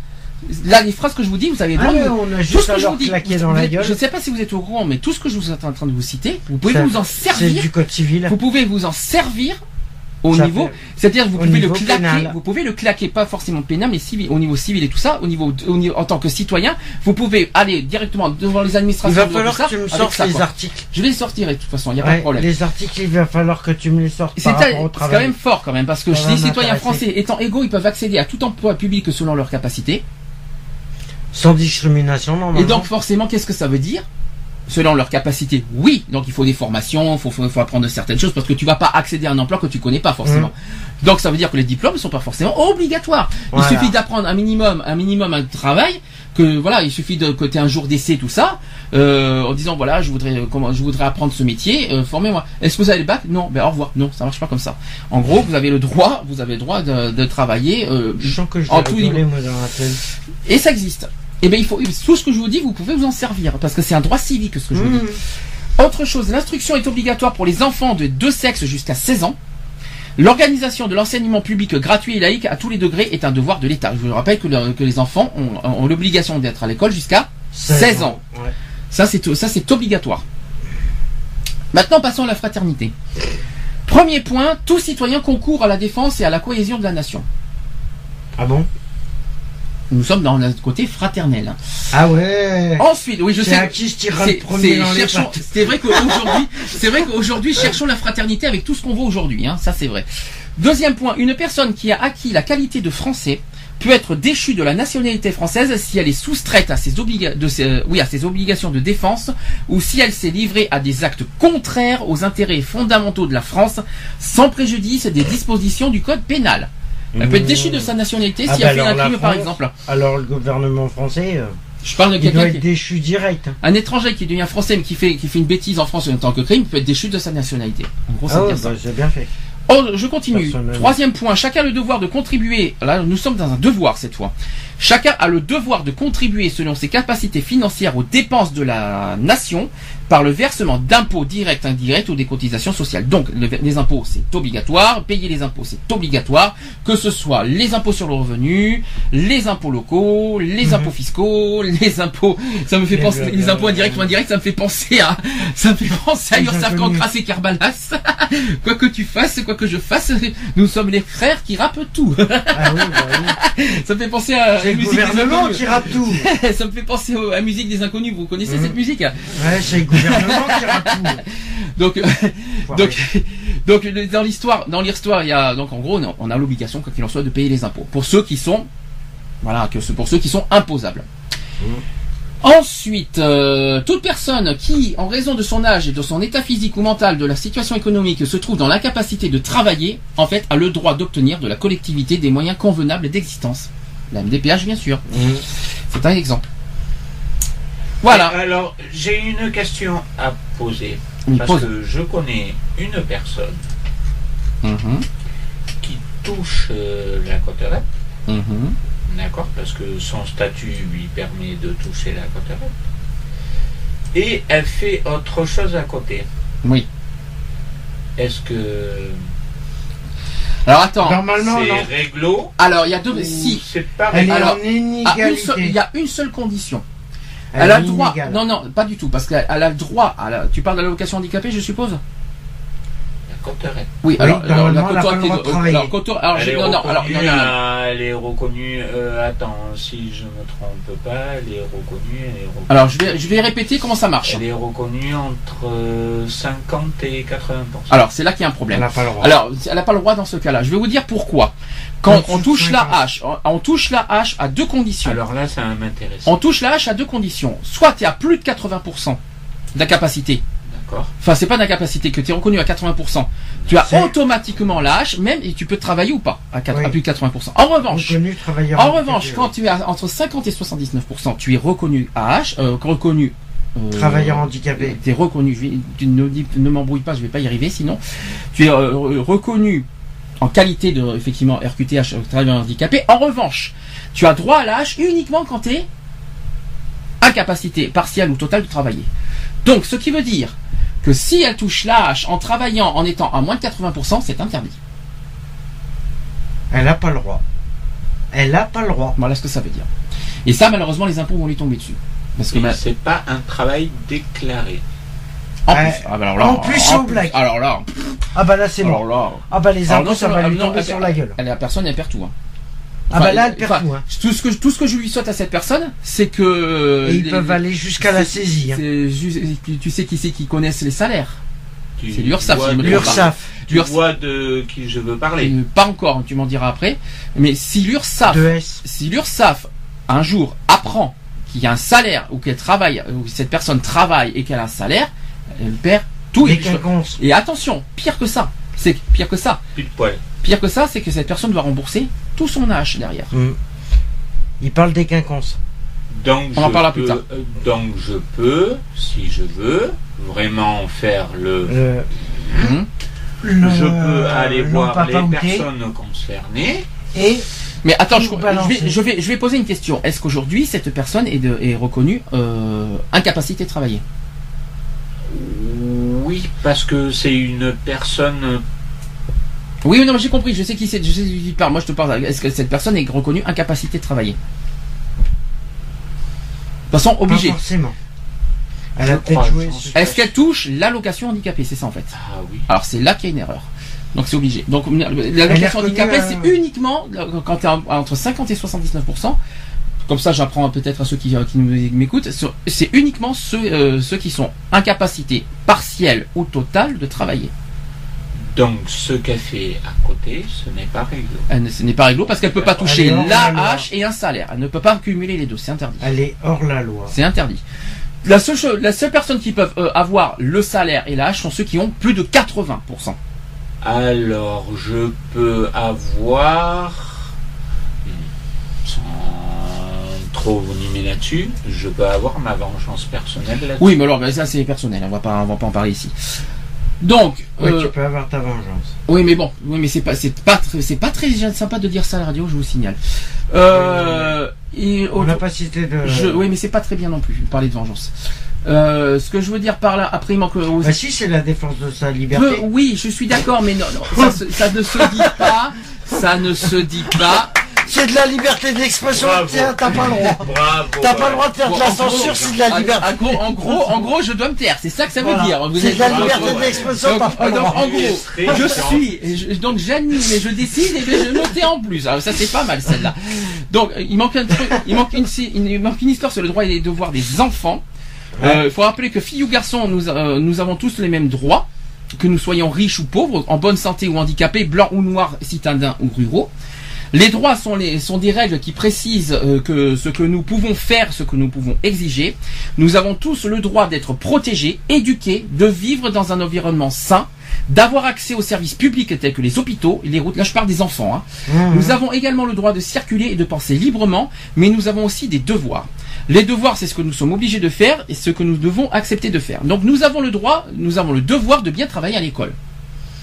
Là, les phrases que je vous dis, vous avez le Ah droit de. on a Tout ce que je vous dis, claquer dans vous la gueule. Je ne sais pas si vous êtes au courant, mais tout ce que je vous êtes en train de vous citer, vous pouvez Ça- vous en C'est servir. du code civil. Vous pouvez vous en servir au Ça niveau, c'est-à-dire vous pouvez le claquer, pénal. vous pouvez le claquer, pas forcément pénal, mais civil, au niveau civil et tout ça, au niveau, au niveau en tant que citoyen, vous pouvez aller directement devant les Il administrations. va de falloir ça, que tu me sortes ça, les quoi. articles. Je les sortir de toute façon, il n'y a pas de problème. les articles, il va falloir que tu me les sortes C'est quand même fort quand même parce que Ça va les citoyens français étant égaux, ils peuvent accéder à tout emploi public selon leur capacité. Sans discrimination, normalement. Et donc forcément, qu'est-ce que ça veut dire? Selon leur capacité, oui. Donc il faut des formations, il faut, faut, faut apprendre certaines choses parce que tu vas pas accéder à un emploi que tu connais pas forcément. Donc ça veut dire que les diplômes ne sont pas forcément obligatoires. Voilà. Il suffit d'apprendre un minimum, un minimum un travail. Que voilà, il suffit de côté un jour d'essai tout ça, euh, en disant voilà, je voudrais euh, comment, je voudrais apprendre ce métier, euh, formez-moi. Est-ce que vous avez le bac? Non, ben au revoir. Non, ça marche pas comme ça. En gros, vous avez le droit, vous avez le droit de, de travailler euh, Je sens que je En tout niveau. moi, et ça existe. Et ben il faut tout ce que je vous dis, vous pouvez vous en servir parce que c'est un droit civique ce que je vous dis. Mmh. Autre chose, l'instruction est obligatoire pour les enfants de deux sexes jusqu'à 16 ans. L'organisation de l'enseignement public gratuit et laïque à tous les degrés est un devoir de l'État. Je vous rappelle que, le- que les enfants ont, ont l'obligation d'être à l'école jusqu'à 16 ans. Ouais. Ça, c'est ça, c'est obligatoire. Maintenant, passons à la fraternité. Premier point, tout citoyen concourt à la défense et à la cohésion de la nation. Ah bon? Nous sommes dans le côté fraternel. Ah ouais Ensuite, oui, je sais. à qui je le C'est- premier c'est- dans les cherchons- pattes. C'est vrai qu'aujourd'hui, c'est vrai qu'aujourd'hui, cherchons la fraternité avec tout ce qu'on voit aujourd'hui. Hein, ça, c'est vrai. Deuxième point, une personne qui a acquis la qualité de français peut être déchue de la nationalité française si elle est soustraite à ses, de ses- oui, à ses obligations de défense ou si elle s'est livrée à des actes contraires aux intérêts fondamentaux de la France sans préjudice des dispositions du code pénal. Elle peut être déchue de sa nationalité Ah si bah elle fait un crime, par exemple. Alors le gouvernement français, euh, Je parle de il doit quelqu'un être qui, déchu direct. un étranger qui devient français mais qui fait, qui fait une bêtise en France en tant que crime peut être déchu de sa nationalité. En gros, ça Ah ouais, bah, bien fait. Oh, je continue. Troisième point, chacun a le devoir de contribuer. Là, nous sommes dans un devoir cette fois. Chacun a le devoir de contribuer selon ses capacités financières aux dépenses de la nation par le versement d'impôts directs, indirects ou des cotisations sociales. Donc, le- les impôts, c'est obligatoire. Payer les impôts, c'est obligatoire. Que ce soit les impôts sur le revenu, les impôts locaux, les Mhm. impôts fiscaux, les impôts, ça me fait Les- penser, le- les impôts indirects ou indirects, ça me fait penser à, ça me fait penser à inconnus. Cancras et Kerbalas. quoi que tu fasses, quoi que je fasse, nous sommes les frères qui rappent tout. Ah oui, bah oui. ça me fait penser à C'est le gouvernement qui rappe tout. ça me fait penser à la musique des inconnus. Vous connaissez Mhm. cette musique Ouais, c'est le gouvernement qui rappe tout. Donc, dans l'histoire, dans l'histoire, il y a donc en gros, on a l'obligation, quoi qu'il en soit, de payer les impôts pour ceux qui sont, voilà, que pour ceux qui sont imposables. Ensuite, euh, toute personne qui, en raison de son âge et de son état physique ou mental, de la situation économique, se trouve dans l'incapacité de travailler, en fait, a le droit d'obtenir de la collectivité des moyens convenables d'existence. La MDPH, bien sûr. Mhm. C'est un exemple. Voilà. Et Alors, j'ai une question à poser. Oui, Parce pose. que je connais une personne Mhm, qui touche euh, la coterette, mhm. d'accord Parce que son statut lui permet de toucher la coterette. Et elle fait autre chose à côté. Oui. Est-ce que Alors attends. Normalement, non. c'est réglo Alors il y a deux. ou Si. c'est pas Elle est Alors, en une seule- il y a une seule condition. Elle Elle, est a le droit. inégale. Non, non, pas du tout, parce qu'elle elle a le droit. à la- tu parles de l'allocation handicapée, je suppose? La. Oui. Oui, alors, la elle de euh, travailler. alors, alors, elle, je- est non, non, alors, reconnue non, non, non. à- elle est reconnue. euh, attends, si je me trompe pas, elle est reconnue. Elle est reconnue, Alors, je vais, je vais répéter comment ça marche. elle est reconnue entre euh, 50 et 80% Alors, c'est là qu'il y a un Elle problème. n'a pas le droit. Alors, elle n'a pas le droit dans ce cas-là. Je vais vous dire pourquoi. Quand on de touche la 50. hache, on- on touche la hache à deux conditions. Alors là, ça m'intéresse. On touche la hache à deux conditions. Soit tu es à plus de 80% d'incapacité. D'accord. Enfin, c'est pas d'incapacité que tu es reconnu à 80%. Tu as automatiquement la hache, même et tu peux travailler ou pas à, 4 Oui. à plus de 80%. En revanche, Reconnu travailleur en revanche, quand oui. tu es entre 50 et 79%, tu es reconnu à H, euh, reconnu. euh, Travailleur handicapé. Tu es reconnu, je tu ne, m'embrouille pas, je vais pas y arriver sinon. Tu es euh, re- reconnu en qualité de, effectivement, RQTH, euh, travailleur handicapé. En revanche, tu as droit à H uniquement quand tu es incapacité partielle ou totale de travailler. Donc, ce qui veut dire que si elle touche l'AH en travaillant en étant à moins de 80%, c'est interdit. Elle n'a pas le droit. Elle n'a pas le droit. Voilà ce que ça veut dire. Et ça, malheureusement, les impôts vont lui tomber dessus. Parce que Mais ma- c'est pas un travail déclaré. en Ouais. plus, ah bah alors là, En plus, au plus- black. Alors là, Ah bah là c'est mort. là. Ah bah les Alors impôts non ça va lui tomber sur la gueule. Elle, la personne, elle perd tout. hein. Ah bah là, elle perd tout. hein. Tout ce que tout ce que je lui souhaite à cette personne, c'est que Et ils les- peuvent aller jusqu'à la saisie. hein. tu- tu sais qui c'est qui connaissent les salaires C'est pas. L'URSSAF Tu L'URSSAF. vois de qui je veux parler. Euh, Pas encore, tu m'en diras après. Mais si l'URSSAF, de S. si l'URSSAF un jour apprend qu'il y a un salaire ou qu'elle travaille, ou que cette personne travaille et qu'elle a un salaire, elle perd tout. Et, et attention, pire que ça, c'est pire que ça. Pire que ça, c'est que cette personne doit rembourser tout son âge derrière. Mm. Il parle des quinconces. Donc On en je parlera peux, plus tard. euh, Donc je peux, si je veux, vraiment faire le. Le, le- je peux aller le voir les personnes concernées. Et Mais attends, je, vais, je, vais, je vais poser une question. Est-ce qu'aujourd'hui, cette personne est, de- est reconnue euh, incapacité de travailler? Oui, parce que c'est une personne. Oui, oui, non, mais j'ai compris. Je sais qui c'est. Je sais qui parle. Moi, je te parle. Est-ce que cette personne est reconnue incapacité de travailler De toute façon, pas obligée. forcément. Elle a peut-être joué Est-ce qu'elle touche l'allocation handicapée C'est ça, en fait. Ah oui. Alors, c'est là qu'il y a une erreur. Donc, c'est obligé. Donc, l'allocation handicapée, euh, c'est uniquement quand tu es entre 50 et 79%. Comme ça, j'apprends peut-être à ceux qui, qui nous- m'écoutent. C'est uniquement ceux, euh, ceux qui sont incapacités partielle ou totale de travailler. Donc ce qu'elle fait à côté, ce n'est pas réglo. Elle ne- ce n'est pas réglo parce qu'elle peut pas toucher la l'AH et un salaire. Elle ne peut pas cumuler les deux. C'est interdit. Elle est hors la loi. C'est interdit. La seule, chose- la seule personne qui peuvent euh, avoir le salaire et l'AH sont ceux qui ont plus de 80%. Alors je peux avoir, sans trop vous nimer là-dessus, je peux avoir ma vengeance personnelle là-dessus. Oui, mais alors ben, ça c'est personnel. On va pas, on va pas en parler ici. Donc, Oui, euh, tu peux avoir ta vengeance. oui, mais bon, oui, mais c'est pas, c'est pas, très- c'est pas très sympa de dire ça à la radio. Je vous signale. Euh, et On n'a pas cité de. je, oui, mais c'est pas très bien non plus. Parler de vengeance. Euh, ce que je veux dire par là, après il manque aussi. Bah si, c'est la défense de sa liberté. Peu- oui, je suis d'accord, mais non, non, ça ne se dit pas. Ça ne se dit pas. C'est de la liberté d'expression. Tiens, t'as pas le droit. T'as pas le droit de faire de la censure, c'est de la liberté. En gros, en gros, je dois me taire. C'est ça que ça veut dire. C'est de la liberté d'expression, t'as pas le donc, droit. en gros, je suis, donc j'anime et je décide et je notais en plus. Alors ça c'est pas mal celle-là. Donc il manque un truc, il manque une, il manque une histoire sur le droit et les devoirs des enfants. Euh, Il faut rappeler que filles ou garçons, nous, euh, nous avons tous les mêmes droits, que nous soyons riches ou pauvres, en bonne santé ou handicapés, blancs ou noirs, citadins ou ruraux. Les droits sont, les, sont des règles qui précisent euh, que ce que nous pouvons faire, ce que nous pouvons exiger. Nous avons tous le droit d'être protégés, éduqués, de vivre dans un environnement sain, d'avoir accès aux services publics tels que les hôpitaux, les routes. Là, je parle des enfants. hein. Mmh. Nous avons également le droit de circuler et de penser librement, mais nous avons aussi des devoirs. Les devoirs, c'est ce que nous sommes obligés de faire et ce que nous devons accepter de faire. Donc nous avons le droit, nous avons le devoir de bien travailler à l'école.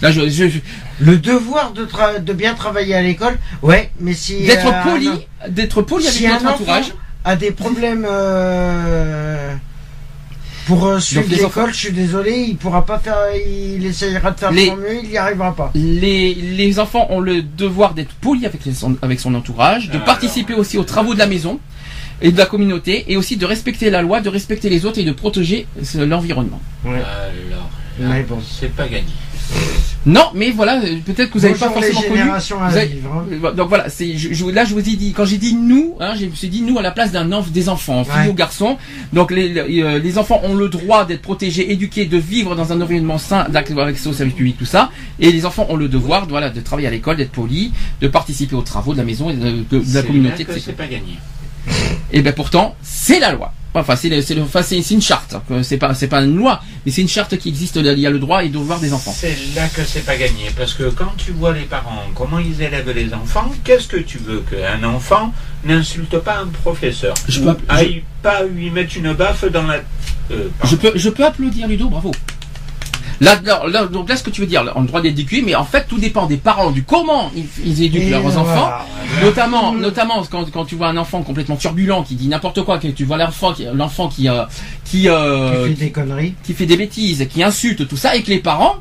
Là, je, je- je- Le devoir de, tra- de bien travailler à l'école, ouais, mais si. d'être euh, poli, un- d'être poli avec si un notre entourage. a des problèmes euh, pour euh, suivre l'école, je suis désolé, il pourra pas faire, il essayera de faire Les- son mieux, il n'y arrivera pas. Les, les enfants ont le devoir d'être polis avec, les- son, avec son entourage, de Alors. participer aussi aux travaux de la maison et de la communauté, et aussi de respecter la loi, de respecter les autres et de protéger euh, l'environnement. Ouais. Alors, Mais là, bon. c'est pas gagné. Non, mais voilà, euh, peut-être que vous n'avez pas Bonjour les forcément connu. à Vous avez- vivre. hein. Euh, Donc voilà, c'est je, je- là je vous ai dit quand j'ai dit nous, hein, je me suis dit nous à la place d'un enf- des enfants, filles Ouais. ou garçons. Donc les, les, euh, les enfants ont le droit d'être protégés, éduqués, de vivre dans un environnement sain, d'avoir accès aux services publics, tout ça. Et les enfants ont le devoir, voilà, de travailler à l'école, d'être polis, de participer aux travaux de la maison et de, de- de la C'est communauté. c'est pas gagné. Et ben pourtant, c'est la loi. Enfin, c'est c'est une charte. que C'est pas c'est pas une loi, mais c'est une charte qui existe. Il y a le droit et le devoir des enfants. C'est là que c'est pas gagné. Parce que quand tu vois les parents, comment ils élèvent les enfants, qu'est-ce que tu veux qu'un enfant n'insulte pas un professeur? Je Ou peux- je- pas lui mettre une baffe dans la. euh, pardon. Je peux je peux applaudir Ludo, bravo. Là, là, là, donc là, ce que tu veux dire, on a le droit d'éduquer, mais en fait, tout dépend des parents, du comment ils, ils éduquent Et leurs voilà. enfants. Notamment, notamment quand, quand tu vois un enfant complètement turbulent qui dit n'importe quoi, que tu vois l'enfant qui, l'enfant qui, euh, qui, euh, Tu fais des conneries. qui fait des bêtises, qui insulte tout ça, et que les parents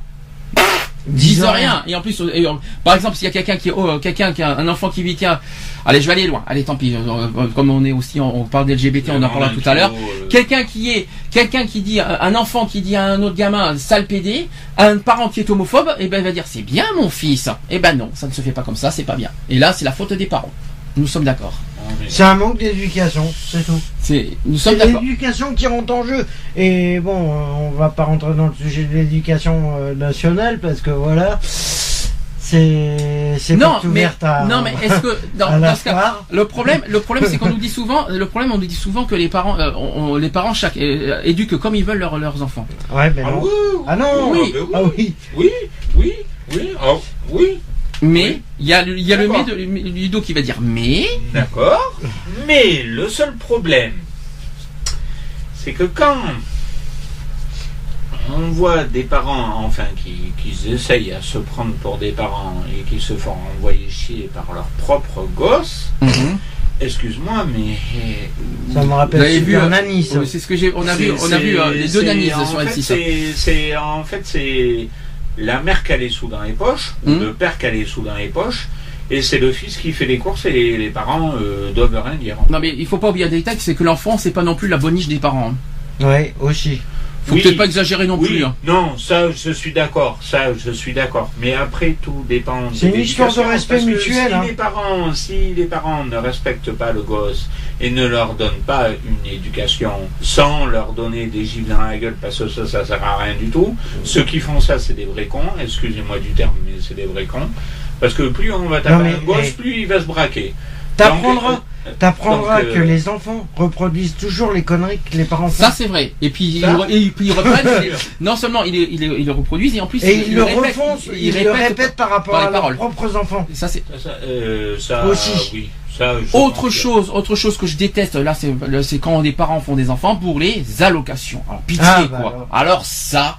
disent rien. Et en plus, euh, et, euh, par exemple, s'il y a quelqu'un qui, oh, quelqu'un qui a un enfant qui vit, tiens, allez, je vais aller loin. Allez, tant pis. euh, euh, Comme on est aussi, on, on parle d'LGBT, on en parlera tout à l'heure. Quelqu'un qui est, quelqu'un qui dit, un enfant qui dit à un autre gamin, sale pédé, un parent qui est homophobe, et ben il va dire, c'est bien mon fils. Et ben non, ça ne se fait pas comme ça, c'est pas bien. Et là, c'est la faute des parents. Nous sommes d'accord. C'est un manque d'éducation, c'est tout. C'est, nous C'est sommes d'accord. l'éducation qui rentre en jeu. Et bon, euh, on va pas rentrer dans le sujet de l'éducation euh, nationale parce que voilà, c'est Non, mais, à, non, mais est-ce que, dans, ce cas, le problème, le problème, c'est qu'on nous dit souvent, le problème, on nous dit souvent que les parents, euh, on- les parents chaque, euh, éduquent comme ils veulent leurs, leurs enfants. Ouais, mais Ah non. oui, Ah non, Oui. ah oui. oui, oui, oui, oui, Mais Oui. il y a, le- il y a le mais de Ludo qui va dire mais. d'accord. Mais le seul problème, c'est que quand on voit des parents, enfin, qui, qui essayent à se prendre pour des parents et qui se font envoyer chier par leur propre gosse, excuse-moi, mais Ça me Vous rappelle avez vu, euh, Nanny, ça. Oui, c'est ce que j'ai, on a vu, on a vu euh, les deux en sur fait, M6. c'est- C'est en fait c'est la mère qui a les sous dans les poches, ou Mhm. le père qui a les sous dans les poches, et c'est le fils qui fait les courses et les, les parents euh, doivent rien dire. Non mais il faut pas oublier un détail, c'est que l'enfant c'est pas non plus la boniche des parents. hein. Ouais, aussi. Faut Oui. peut-être pas exagérer non Oui, plus. hein. non, ça je suis d'accord, ça je suis d'accord. Mais après tout dépend. de C'est une histoire de respect mutuel, Si hein. les parents, si les parents ne respectent pas le gosse et ne leur donnent pas une éducation sans leur donner des gifles dans la gueule parce que ça, ça sert à rien du tout. Ceux qui font ça, c'est des vrais cons. Excusez-moi du terme, mais c'est des vrais cons. Parce que plus on va taper un gosse, eh, plus il va se braquer. T'apprendras, Donc, euh, t'apprendras donc, euh, que les enfants reproduisent toujours les conneries que les parents font. Ça c'est vrai. Et puis, Ça ils, et puis ils reprennent. non seulement ils, ils, ils le reproduisent et en plus et ils, ils le répètent- refont, ils, le répètent par rapport par les à leurs paroles. propres enfants. Ça c'est Ça, euh, ça, Aussi. oui. Ça, autre que- chose, autre chose que je déteste. Là c'est quand des parents font des enfants pour les allocations. Alors pitié Ah, bah quoi. alors. Alors ça,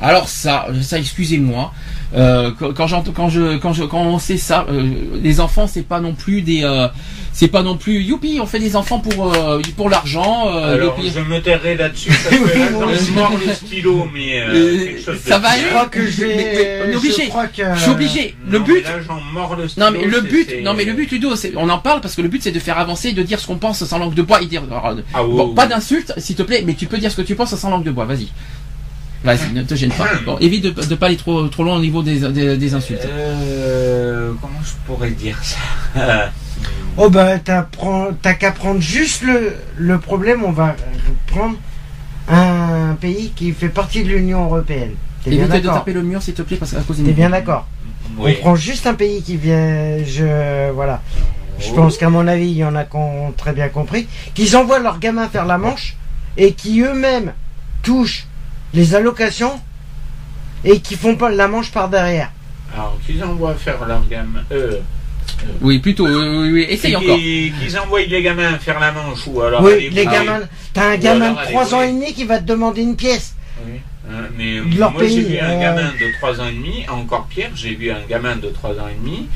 alors ça, ça excusez-moi. Euh, quand, quand j'entends, quand je, quand je, quand on sait ça, euh, les enfants c'est pas non plus des, euh, c'est pas non plus youpi, on fait des enfants pour euh, pour l'argent. euh, Alors, youpi. je me tairai là-dessus parce que là, quand je mords le stylo, mais euh, Euh, quelque chose de ça va Je aller crois que je obligé. Crois que. Je suis obligé. Le Non, but, mais Là, j'en mords le stylo. Non mais le c'est- but, non mais le but Ludo, c'est, on en parle parce que le but c'est de faire avancer, de dire ce qu'on pense sans langue de bois et dire, alors, Ah, bon, oui. pas d'insultes s'il te plaît, mais tu peux dire ce que tu penses sans langue de bois, vas-y. Vas-y, ne te gêne pas. Bon, évite de, de pas aller trop trop loin au niveau des, des, des insultes. Euh, comment je pourrais dire ça? Oh bah t'as qu'à prendre juste le, le problème, on va prendre un pays qui fait partie de l'Union Européenne. T'es bien Évite de d'accord? taper le mur s'il te plaît parce qu'à cause des T'es bien d'accord? Oui. On prend juste un pays qui vient, je voilà. Je pense qu'à mon avis, il y en a qui ont très bien compris, qu'ils envoient leurs gamins faire la manche et qui eux-mêmes touchent les allocations et qui font pas la manche par derrière. Alors, qu'ils envoient faire leur gamin. Euh, Oui, plutôt. Oui, oui, oui. Essaye qu'ils- encore. Qu'ils envoient les gamins faire la manche ou alors. oui, les gamins, t'as un gamin de aller 3 ans et demi qui va te demander une pièce. Oui. Hein, mais De leur moi j'ai vu un euh. gamin de 3 ans et demi, encore pire, j'ai vu un gamin de 3 ans et demi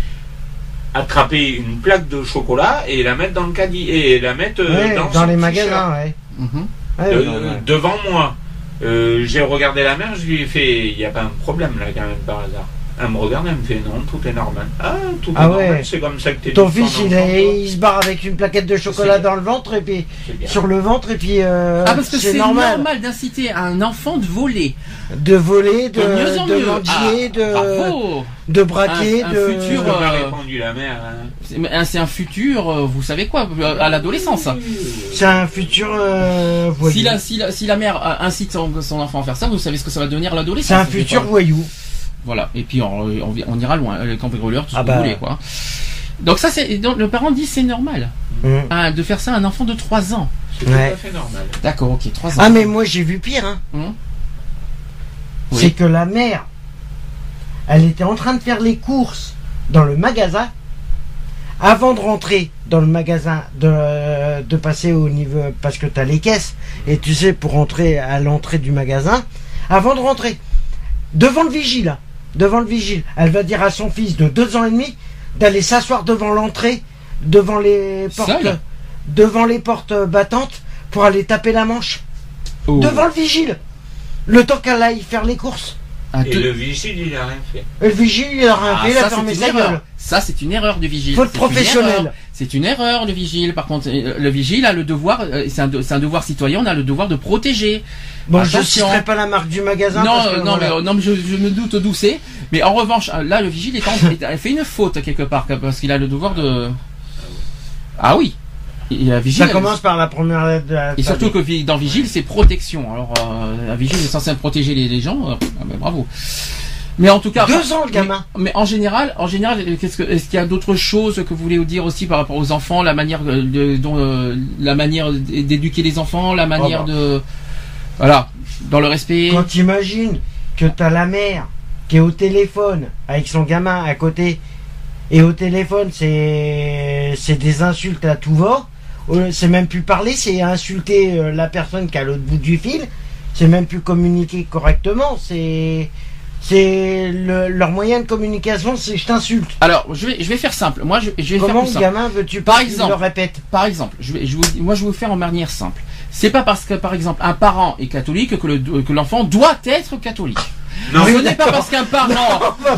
attraper une plaque de chocolat et la mettre dans le caddie et la mettre euh, Ouais, dans, les magasins, ouais. Mhm. Euh, ouais. devant moi. Euh, j'ai regardé la mère, je lui ai fait, il n'y a pas un problème là quand même par hasard. Elle me regarde, elle me fait non, tout est normal. Ah, tout Ah est ouais. normal, c'est comme ça que t'es Ton fils, il, est- il se barre avec une plaquette de chocolat dans le ventre et puis sur le ventre et puis euh, Ah parce que c'est normal. normal, d'inciter un enfant de voler, de voler, de, de mieux en de mieux. mendier, Ah, de, bravo. de braquer, Un- un de. futur, a euh, répondu la mère. hein. C'est un- c'est un futur, euh, vous savez quoi, à l'adolescence. C'est un futur euh, voyou. Si la, si, la, si la mère incite son, son enfant à faire ça, vous savez ce que ça va devenir à l'adolescence. C'est un futur voyou. Voilà. Et puis on, on, on ira loin, les cambrioleurs, tout ce Ah que bah. vous voulez, quoi. Donc ça, c'est donc le parent dit c'est normal Hum. hein, de faire ça à un enfant de 3 ans. C'est tout à fait normal. D'accord, ok, 3 ans. Ah mais moi j'ai vu pire. Hein. Oui. C'est que la mère, elle était en train de faire les courses dans le magasin. Avant de rentrer dans le magasin, de, de passer au niveau, parce que tu as les caisses, et tu sais, pour rentrer à l'entrée du magasin, avant de rentrer, devant le vigile, hein. Devant le vigile. Elle va dire à son fils de deux ans et demi d'aller s'asseoir devant l'entrée, devant les portes, Seul devant les portes battantes pour aller taper la manche. Oh. Devant le vigile. Le temps qu'elle aille faire les courses. À Et le vigile, il a rien fait. Et le vigile, il a rien Ah, fait, il a ça, fermé c'est sa une erreur. gueule. Ça, c'est une erreur du vigile. Faute professionnelle. C'est une erreur, le vigile. Par contre, euh, le vigile a le devoir, euh, c'est un, devoir citoyen, on a le devoir de protéger. Bon, je Attention. citerai pas la marque du magasin. Non, parce que, euh, non, mais, non, mais je, je me doute d'où c'est. Mais en revanche, là, le vigile est en, fait une faute quelque part, parce qu'il a le devoir de. Ah oui. Il a vigile. Ça commence par la première lettre de la Et surtout que dans vigile, c'est protection. Alors, euh, un vigile est censé protéger les, les gens. euh, ah ben, bravo. Mais en tout cas. Deux ans, le gamin. Mais, mais en général, en général, qu'est-ce que, est-ce qu'il y a d'autres choses que vous voulez dire aussi par rapport aux enfants, la manière de, dont, euh, la manière d'éduquer les enfants, la manière bah. de, voilà, dans le respect? Quand t'imagines que t'as la mère qui est au téléphone avec son gamin à côté, et au téléphone c'est c'est des insultes à tout va, Euh, c'est même plus parler, c'est insulter euh, la personne qui est à l'autre bout du fil, c'est même plus communiquer correctement, c'est c'est le- leur moyen de communication, c'est je t'insulte. Alors, je vais, je vais faire simple. Moi, je, je vais Comment faire le plus simple. gamin veux-tu Par exemple. le répète Par exemple, je vais, je vous, moi, je vais vous faire en manière simple. C'est pas parce que, par exemple, un parent est catholique que le, que l'enfant doit être catholique. Non, ce n'est pas parce qu'un parent,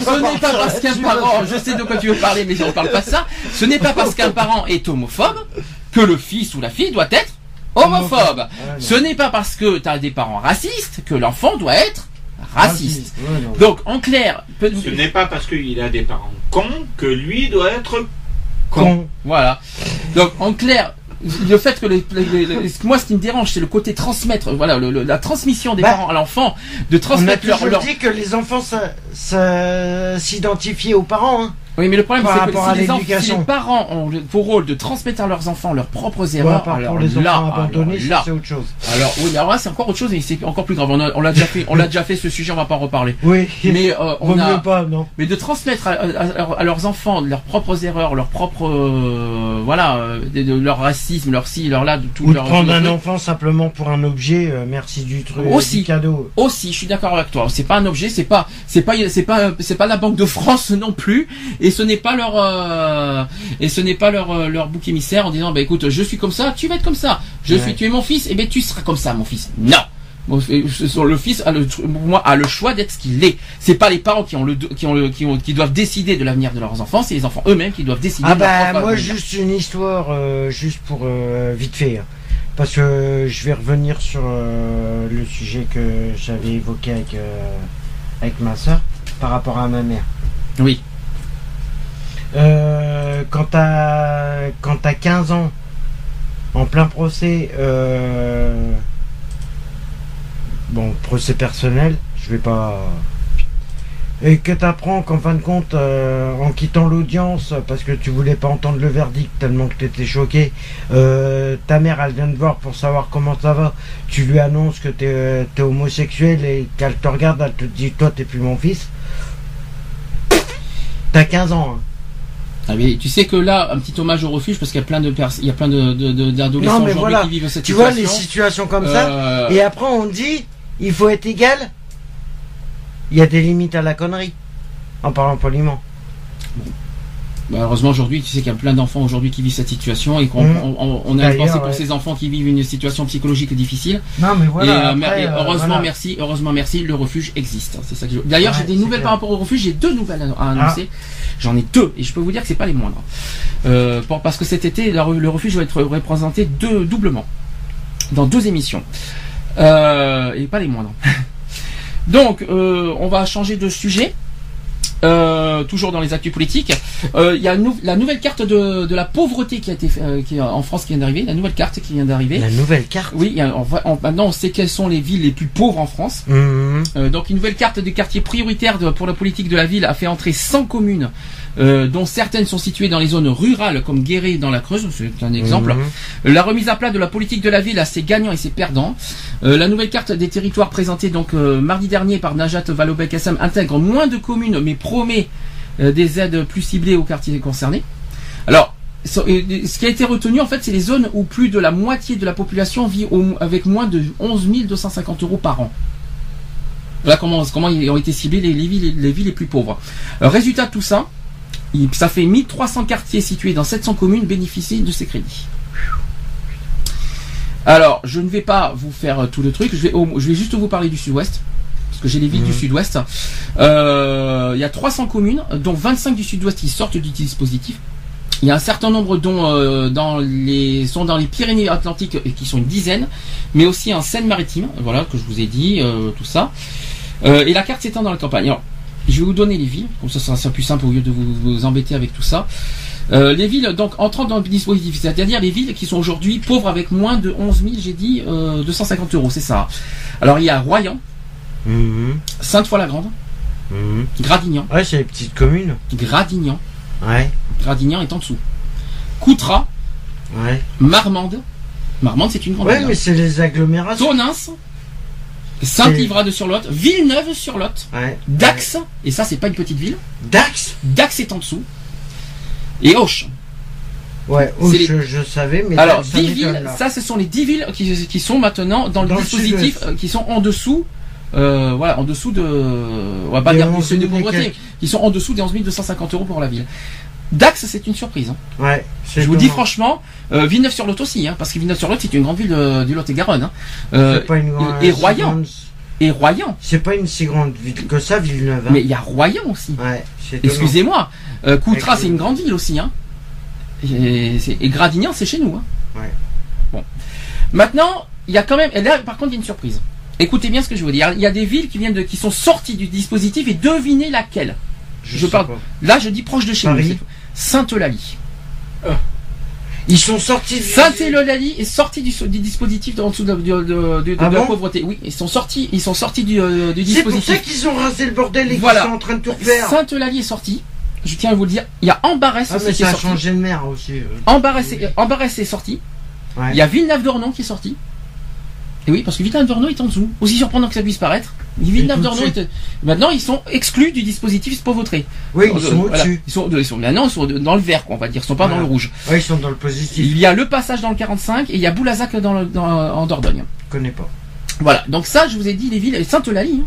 ce n'est pas parce qu'un parent, je sais de quoi tu veux parler, mais je ne parle pas de ça. Ce n'est pas parce qu'un parent est homophobe que le fils ou la fille doit être homophobe. Ce n'est pas parce que tu as des parents racistes que l'enfant doit être raciste. Ouais, non. Donc, en clair, peut- Ce n'est pas parce qu'il a des parents cons que lui doit être Con. Voilà. Donc en clair, le fait que les, les- les- moi ce qui me dérange c'est le côté transmettre, voilà, le- le- la transmission des Bah, parents à l'enfant, de On a transmettre leur, toujours leur- dit que les enfants s'identifiaient aux parents. Hein. Oui, mais le problème c'est que si les, enfants- si les parents ont le- pour rôle de transmettre à leurs enfants leurs propres Ouais, erreurs, par alors pour les là, abandonnés, c'est autre chose. alors oui, mais alors là c'est encore autre chose et c'est encore plus grave. On l'a déjà fait, on l'a déjà fait ce sujet, on va pas en reparler. Oui, Mais euh, on a, pas, non. Mais de transmettre à, à- à leurs enfants leurs propres erreurs, leurs propres euh, voilà, euh, de, de leur racisme, leur ci, leur là, de tout Ou de leur prendre un enfant simplement pour un objet, euh, merci du truc, Aussi. du cadeau. Aussi, je suis d'accord avec toi. C'est pas un objet, c'est pas, c'est pas, c'est pas, c'est pas la Banque de France non plus, et ce n'est pas leur, euh, et ce n'est pas leur, euh, leur bouc émissaire en disant, bah écoute, je suis comme ça, tu vas être comme ça. Je Ouais. suis, tu es mon fils, et ben tu seras comme ça, mon fils. Non. C'est- Le fils a le, a le choix d'être ce qu'il est. C'est pas les parents qui ont le, qui ont le, qui ont, qui doivent décider de l'avenir de leurs enfants, c'est les enfants eux-mêmes qui doivent décider. Ah de bah moi juste une histoire, euh, juste pour euh, vite fait, hein. parce que je vais revenir sur euh, le sujet que j'avais évoqué avec euh, avec ma soeur par rapport à ma mère. Oui. Euh, quand t'as quand t'as 15 ans, en plein procès, euh, bon procès personnel, je vais pas, et que t'apprends qu'en fin de compte, euh, en quittant l'audience parce que tu voulais pas entendre le verdict tellement que t'étais choqué, euh, ta mère elle vient te voir pour savoir comment ça va, tu lui annonces que t'es es homosexuel et qu'elle te regarde, elle te dit toi t'es plus mon fils. T'as 15 ans. hein. Ah, mais tu sais que là, un petit hommage au refuge parce qu'il y a plein de pers- il y a plein de, de, de- d'adolescents Non, mais aujourd'hui voilà. qui vivent cette Tu vois situation. les situations comme ça, Euh, et après on dit il faut être égal. Il y a des limites à la connerie. En parlant poliment. Bah, heureusement aujourd'hui, tu sais qu'il y a plein d'enfants aujourd'hui qui vivent cette situation et qu'on Mhm. on, a une pensée pour ouais. ces enfants qui vivent une situation psychologique difficile. Non mais et, euh, et heureusement, merci, heureusement, merci, le refuge existe. C'est ça que je- D'ailleurs, Ouais, j'ai des nouvelles clair. par rapport au refuge. J'ai deux nouvelles à, à Ah. J'en ai deux et je peux vous dire que c'est pas les moindres. Euh, parce que cet été, le refuge va être représenté deux, doublement dans deux émissions Euh, et pas les moindres. Donc, euh, on va changer de sujet. Euh, toujours dans les actus politiques, Euh, il y a nou- la nouvelle carte de, de la pauvreté qui a été euh, qui en France qui vient d'arriver, la nouvelle carte qui vient d'arriver. La nouvelle carte. Oui, a- on va- on- maintenant on sait quelles sont les villes les plus pauvres en France. Euh, donc une nouvelle carte des quartiers prioritaires de- pour la politique de la ville a fait entrer 100 communes, euh, dont certaines sont situées dans les zones rurales comme Guéret dans la Creuse, c'est un exemple. Mhm. La remise à plat de la politique de la ville a ses gagnants et ses perdants. Euh, la nouvelle carte des territoires présentée donc euh, mardi dernier par Najat Vallaud-Belkacem intègre moins de communes mais promet euh, des aides plus ciblées aux quartiers concernés. Alors, euh, ce qui a été retenu en fait, c'est les zones où plus de la moitié de la population vit au- avec moins de 11 250 euros par an. Voilà comment, comment ils ont été ciblés les, les villes, les villes les plus pauvres. Euh, résultat de tout ça, ça fait 1300 quartiers situés dans 700 communes bénéficient de ces crédits. Alors, je ne vais pas vous faire euh, tout le truc, je vais, au- je vais juste vous parler du sud-ouest, parce que j'ai les villes du sud-ouest. Euh, Il y a 300 communes, dont 25 du sud-ouest qui sortent du dispositif. Il y a un certain nombre dont euh, dans les sont dans les Pyrénées-Atlantiques et qui sont une dizaine, mais aussi en Seine-Maritime, voilà que je vous ai dit euh, tout ça. Et la carte s'étend dans la campagne. Alors, je vais vous donner les villes, comme ça ça sera plus simple au lieu de vous, vous embêter avec tout ça. Euh, les villes donc entrant dans le dispositif, c'est-à-dire les villes qui sont aujourd'hui pauvres avec moins de 11 000, j'ai dit euh, 250 euros, c'est ça. Alors il y a Royan, Mhm. Sainte-Foy-la-Grande, Mhm. Gradignan, Ouais, c'est les petites communes. Gradignan, Ouais, Gradignan est en dessous. Coutras, ouais. Marmande, Marmande c'est une grande Ouais, ville. mais c'est les agglomérations. Tonins, Saint-Livrade-sur-Lot, Villeneuve-sur-Lot, Ouais. Dax, et ça c'est pas une petite ville, Dax Dax est en dessous, et Auch. Ouais, les- je, je savais, mais Alors, ça 10 m'étonne, villes, ça ce sont les 10 villes qui, qui sont maintenant dans le Dans dispositif, euh, qui sont en dessous, euh, voilà, en dessous de, on va pas dire du 11 seuil de 000 et pauvreté, qui sont en dessous des 11 250 euros pour la ville. Dax, c'est une surprise. hein. Ouais, Je vous dis franchement, euh, Villeneuve-sur-Lot aussi, hein, parce que Villeneuve-sur-Lot c'est une grande ville de- du Lot-et-Garonne. hein. Euh, C'est pas une grande- et- Royan. grande- et Royan, C'est pas une si grande ville que ça, Villeneuve. hein. mais il y a Royan aussi. Ouais. Excusez-moi, euh, Coutras c'est une grande ville aussi, hein. Et, Gradignan c'est chez nous, hein. Ouais. Bon. Maintenant, il y a quand même, et là par contre il y a une surprise. Écoutez bien ce que je vous dis. Il y a des villes qui viennent de, qui sont sorties du dispositif et devinez laquelle. Je, parle- pas. Là je dis proche de chez Paris. nous. Sainte-Eulalie. Ils sont sortis de Sainte-Eulalie est sortie du, du dispositif en dessous de, de- de- de- Ah de la pauvreté. Oui, ils sont sortis, ils sont sortis du, euh, du C'est pour dispositif. ça qu'ils ont rasé le bordel et Voilà. qu'ils sont en train de tout refaire. Sainte-Eulalie est sortie. Je tiens à vous le dire. Il y a Ambarès Ah, mais qui est ça a sorti. changé de mer aussi. euh. Est, Ambarès est sorti. Ouais. Il y a Villeneuve-d'Ornon qui est sorti. Et oui, parce que Villeneuve-d'Ornon est en dessous. Aussi surprenant que ça puisse paraître. Villeneuve-d'Ornon tout de est... Maintenant, ils sont exclus du dispositif Pauvotré. Oui, ils sont voilà. au-dessus. Ils sont, ils sont, maintenant, ils sont dans le vert, quoi, on va dire. Ils sont pas Voilà. dans le rouge. Ouais, ils sont dans le positif. Il y a le passage dans le 45 et il y a Boulazac dans le, dans, en Dordogne. Je connais pas. Voilà. Donc ça, je vous ai dit les villes. Sainte-Eulalie. hein.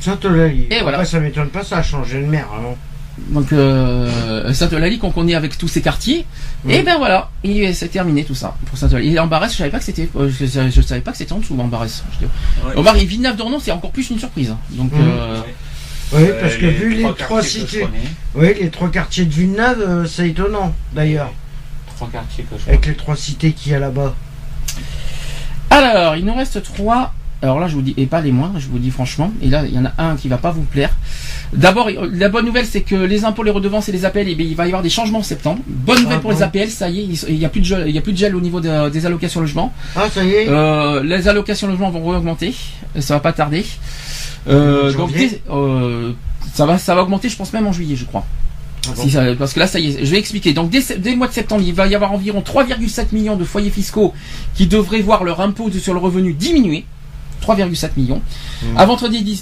Sainte-Eulalie. Et voilà. Après, ça m'étonne pas, ça a changé de mer. hein. Donc euh, Sainte-Eulalie qu'on connaît avec tous ces quartiers. Et Mhm. ben voilà, c'est terminé tout ça pour Sainte-Eulalie. Et Ambarès, je savais pas que c'était, euh, je, je savais pas que c'était en dessous Ambarès. Je Ouais. Omar et Villeneuve-d'Ornon, c'est encore plus une surprise. Donc Mhm. euh, Oui, Euh, parce que vu les trois je cités. Oui, les trois quartiers de Villeneuve, euh, c'est étonnant, d'ailleurs. Trois quartiers que je Avec les trois cités qu'il y a là-bas. alors, il nous reste trois. Alors là, je vous dis, et pas les moindres, je vous dis franchement. Et là, il y en a un qui va pas vous plaire. D'abord, la bonne nouvelle, c'est que les impôts, les redevances et les APL, eh bien, il va y avoir des changements en septembre. Bonne nouvelle Ah pour bon les APL, ça y est, il n'y a plus de gel, il y a plus de gel au niveau de- des allocations logement. Ah, ça y est Euh, les allocations logement vont réaugmenter, ça va pas tarder. Euh, donc euh, ça va, ça va augmenter, je pense même en juillet, je crois. Ah bon Si ça- parce que là, ça y est, je vais expliquer. Donc, dès, dès le mois de septembre, il va y avoir environ 3,7 millions de foyers fiscaux qui devraient voir leur impôt sur le revenu diminuer. 3,7 millions. Mhm. Avant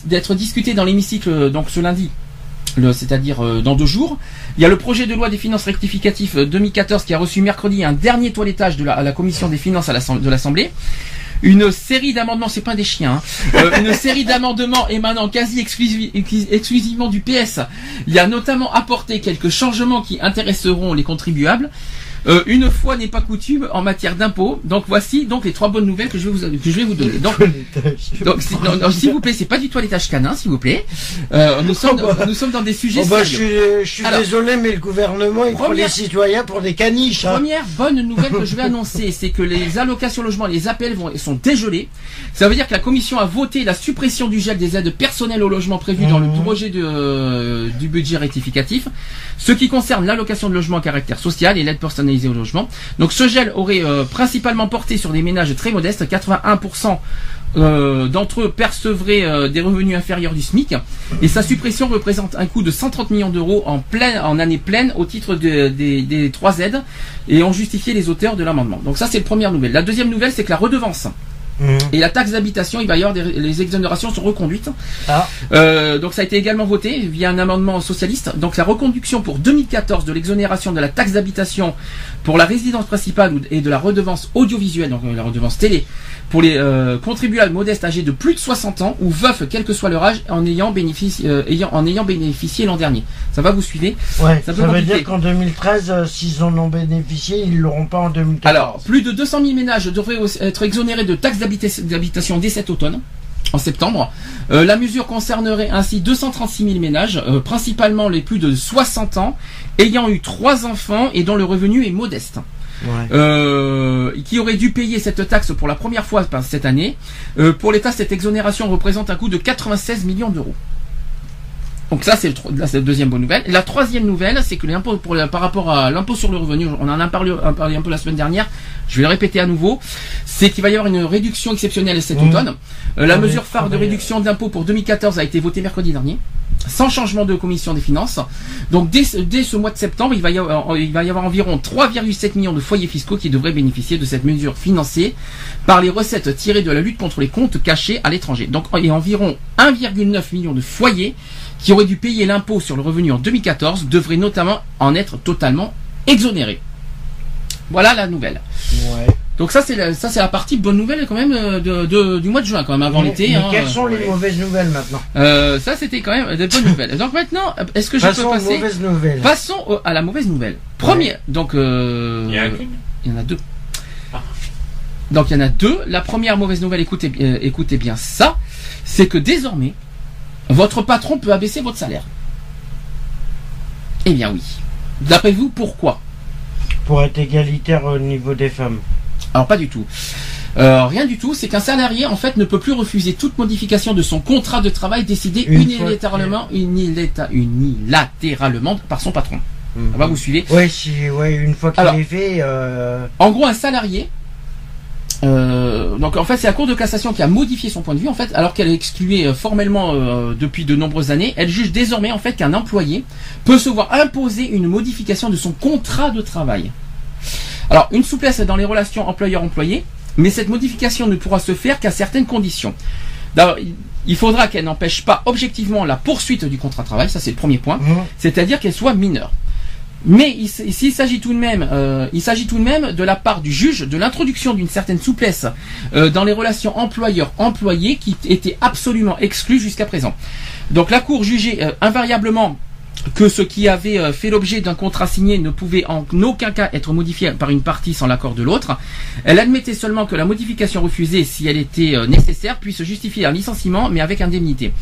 d'être discuté dans l'hémicycle, euh, donc ce lundi, c'est-à-dire euh, dans deux jours, il y a le projet de loi des finances rectificatif euh, 2014 qui a reçu mercredi un dernier toilettage de la, à la commission des finances à de l'Assemblée. Une série d'amendements, c'est pas des chiens, hein. Euh, une série d'amendements émanant quasi exclusi- exclusivement du PS. Il y a notamment apporté quelques changements qui intéresseront les contribuables. Euh, une fois n'est pas coutume en matière d'impôts. Donc voici donc les trois bonnes nouvelles que je vais vous que je vais vous donner. Donc donc, si- non, non, s'il vous plaît, c'est pas du toilettage canin, s'il vous plaît. Euh, nous sommes, Oh bah. nous sommes dans des sujets Oh bah, je sérieux. suis, je suis Alors, désolé, mais le gouvernement, il prend les citoyens pour des caniches. hein. Première bonne nouvelle que je vais annoncer, c'est que les allocations logement, les APL vont, sont dégelés. Ça veut dire que la commission a voté la suppression du gel des aides personnelles au logement prévu dans le Mhm. projet de, euh, du budget rectificatif. Ce qui concerne l'allocation de logement à caractère social et l'aide Donc ce gel aurait euh, principalement porté sur des ménages très modestes, 81% euh, d'entre eux percevraient euh, des revenus inférieurs du SMIC et sa suppression représente un coût de 130 millions d'euros en pleine en année pleine au titre de- des, des trois aides et ont justifié les auteurs de l'amendement. Donc ça c'est la première nouvelle. La deuxième nouvelle c'est que la redevance Et la taxe d'habitation, il va y avoir des, les exonérations sont reconduites. Ah. Euh, donc ça a été également voté via un amendement socialiste. Donc la reconduction pour 2014 de l'exonération de la taxe d'habitation pour la résidence principale et de la redevance audiovisuelle, donc euh, la redevance télé, pour les euh, contribuables modestes âgés de plus de 60 ans ou veufs quel que soit leur âge en ayant bénéficié, euh, ayant, en ayant bénéficié l'an dernier. Ça va vous suivez Ouais, Ça ça, veut dire qu'en 2013, euh, s'ils en ont bénéficié, ils l'auront pas en 2014. Alors, plus de 200 000 ménages devraient être exonérés de taxes d'habita- d'habitation dès cet automne. En septembre, Euh, la mesure concernerait ainsi 236 000 ménages, euh, principalement les plus de 60 ans, ayant eu trois enfants et dont le revenu est modeste, Ouais. euh, qui auraient dû payer cette taxe pour la première fois par- cette année. Euh, pour l'État, cette exonération représente un coût de 96 millions d'euros. Donc ça c'est la deuxième bonne nouvelle. La troisième nouvelle, c'est que l'impôt pour par rapport à l'impôt sur le revenu, on en a parlé, un parlé un peu la semaine dernière. Je vais le répéter à nouveau, c'est qu'il va y avoir une réduction exceptionnelle cet Mmh. automne. Euh, la Ah mesure phare de ah oui. réduction d'impôt pour 2014 a été votée mercredi dernier, sans changement de commission des finances. Donc dès, ce- dès ce mois de septembre, il va, y avoir, il va y avoir environ 3,7 millions de foyers fiscaux qui devraient bénéficier de cette mesure financée par les recettes tirées de la lutte contre les comptes cachés à l'étranger. Donc il y a environ 1,9 million de foyers qui auraient dû payer l'impôt sur le revenu en 2014 devraient notamment en être totalement exonérés. Voilà la nouvelle. Ouais. Donc ça c'est la, ça c'est la partie bonne nouvelle quand même euh, de, de- du mois de juin quand même avant l'été. mais hein. quelles sont les mauvaises nouvelles maintenant? Euh, ça c'était quand même des bonnes nouvelles. Donc maintenant, est-ce que je Passons peux aux passer mauvaises nouvelles. Passons au- à la mauvaise nouvelle. Premier, donc euh, Il y en a il y en a deux. Ah. Donc il y en a deux. La première mauvaise nouvelle, écoutez, euh, écoutez bien ça, c'est que désormais, votre patron peut abaisser votre salaire. Eh bien oui. D'après vous, pourquoi? Pour être égalitaire au niveau des femmes. Alors pas du tout. Euh, rien du tout, c'est qu'un salarié en fait ne peut plus refuser toute modification de son contrat de travail décidé Une unilatéralement, unilata- unilatéralement par son patron. Mhm. Ça va, vous suivez Ouais, si, ouais, une fois qu'il est fait, euh, En gros, un salarié. euh, donc en fait, c'est la Cour de cassation qui a modifié son point de vue en fait, alors qu'elle est excluée formellement depuis de nombreuses années. Elle juge désormais en fait qu'un employé peut se voir imposer une modification de son contrat de travail. Alors une souplesse dans les relations employeur-employé, mais cette modification ne pourra se faire qu'à certaines conditions. D'abord, il- il faudra qu'elle n'empêche pas objectivement la poursuite du contrat de travail, ça c'est le premier point mhm. c'est-à-dire qu'elle soit mineure. Mais il s'il s'agit tout de même, euh, il s'agit tout de même de la part du juge de l'introduction d'une certaine souplesse euh, dans les relations employeur-employé qui était absolument exclue jusqu'à présent. Donc la Cour jugeait euh, invariablement que ce qui avait euh, fait l'objet d'un contrat signé ne pouvait en aucun cas être modifié par une partie sans l'accord de l'autre. Elle admettait seulement que la modification refusée, si elle était euh, nécessaire, puisse justifier un licenciement, mais avec indemnité.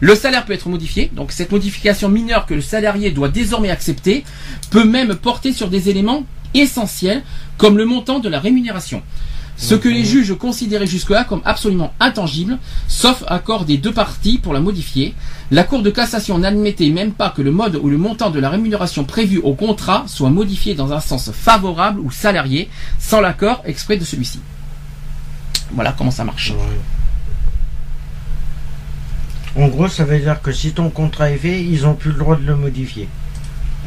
Le salaire peut être modifié, donc cette modification mineure que le salarié doit désormais accepter peut même porter sur des éléments essentiels, comme le montant de la rémunération. Ce que les juges considéraient jusque-là comme absolument intangible, sauf accord des deux parties pour la modifier. La Cour de cassation n'admettait même pas que le mode ou le montant de la rémunération prévu au contrat soit modifié dans un sens favorable ou salarié, sans l'accord exprès de celui-ci. Voilà comment ça marche. En gros, ça veut dire que si ton contrat est fait, ils ont plus le droit de le modifier.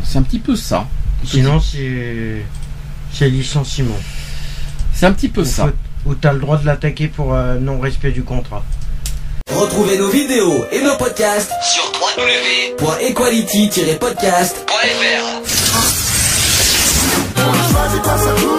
C'est un petit peu ça. Sinon, c'est licenciement. C'est un petit peu ça. Ou t'as le droit de l'attaquer pour euh, non-respect du contrat. Retrouvez nos vidéos et nos podcasts sur www.equality-podcast.fr.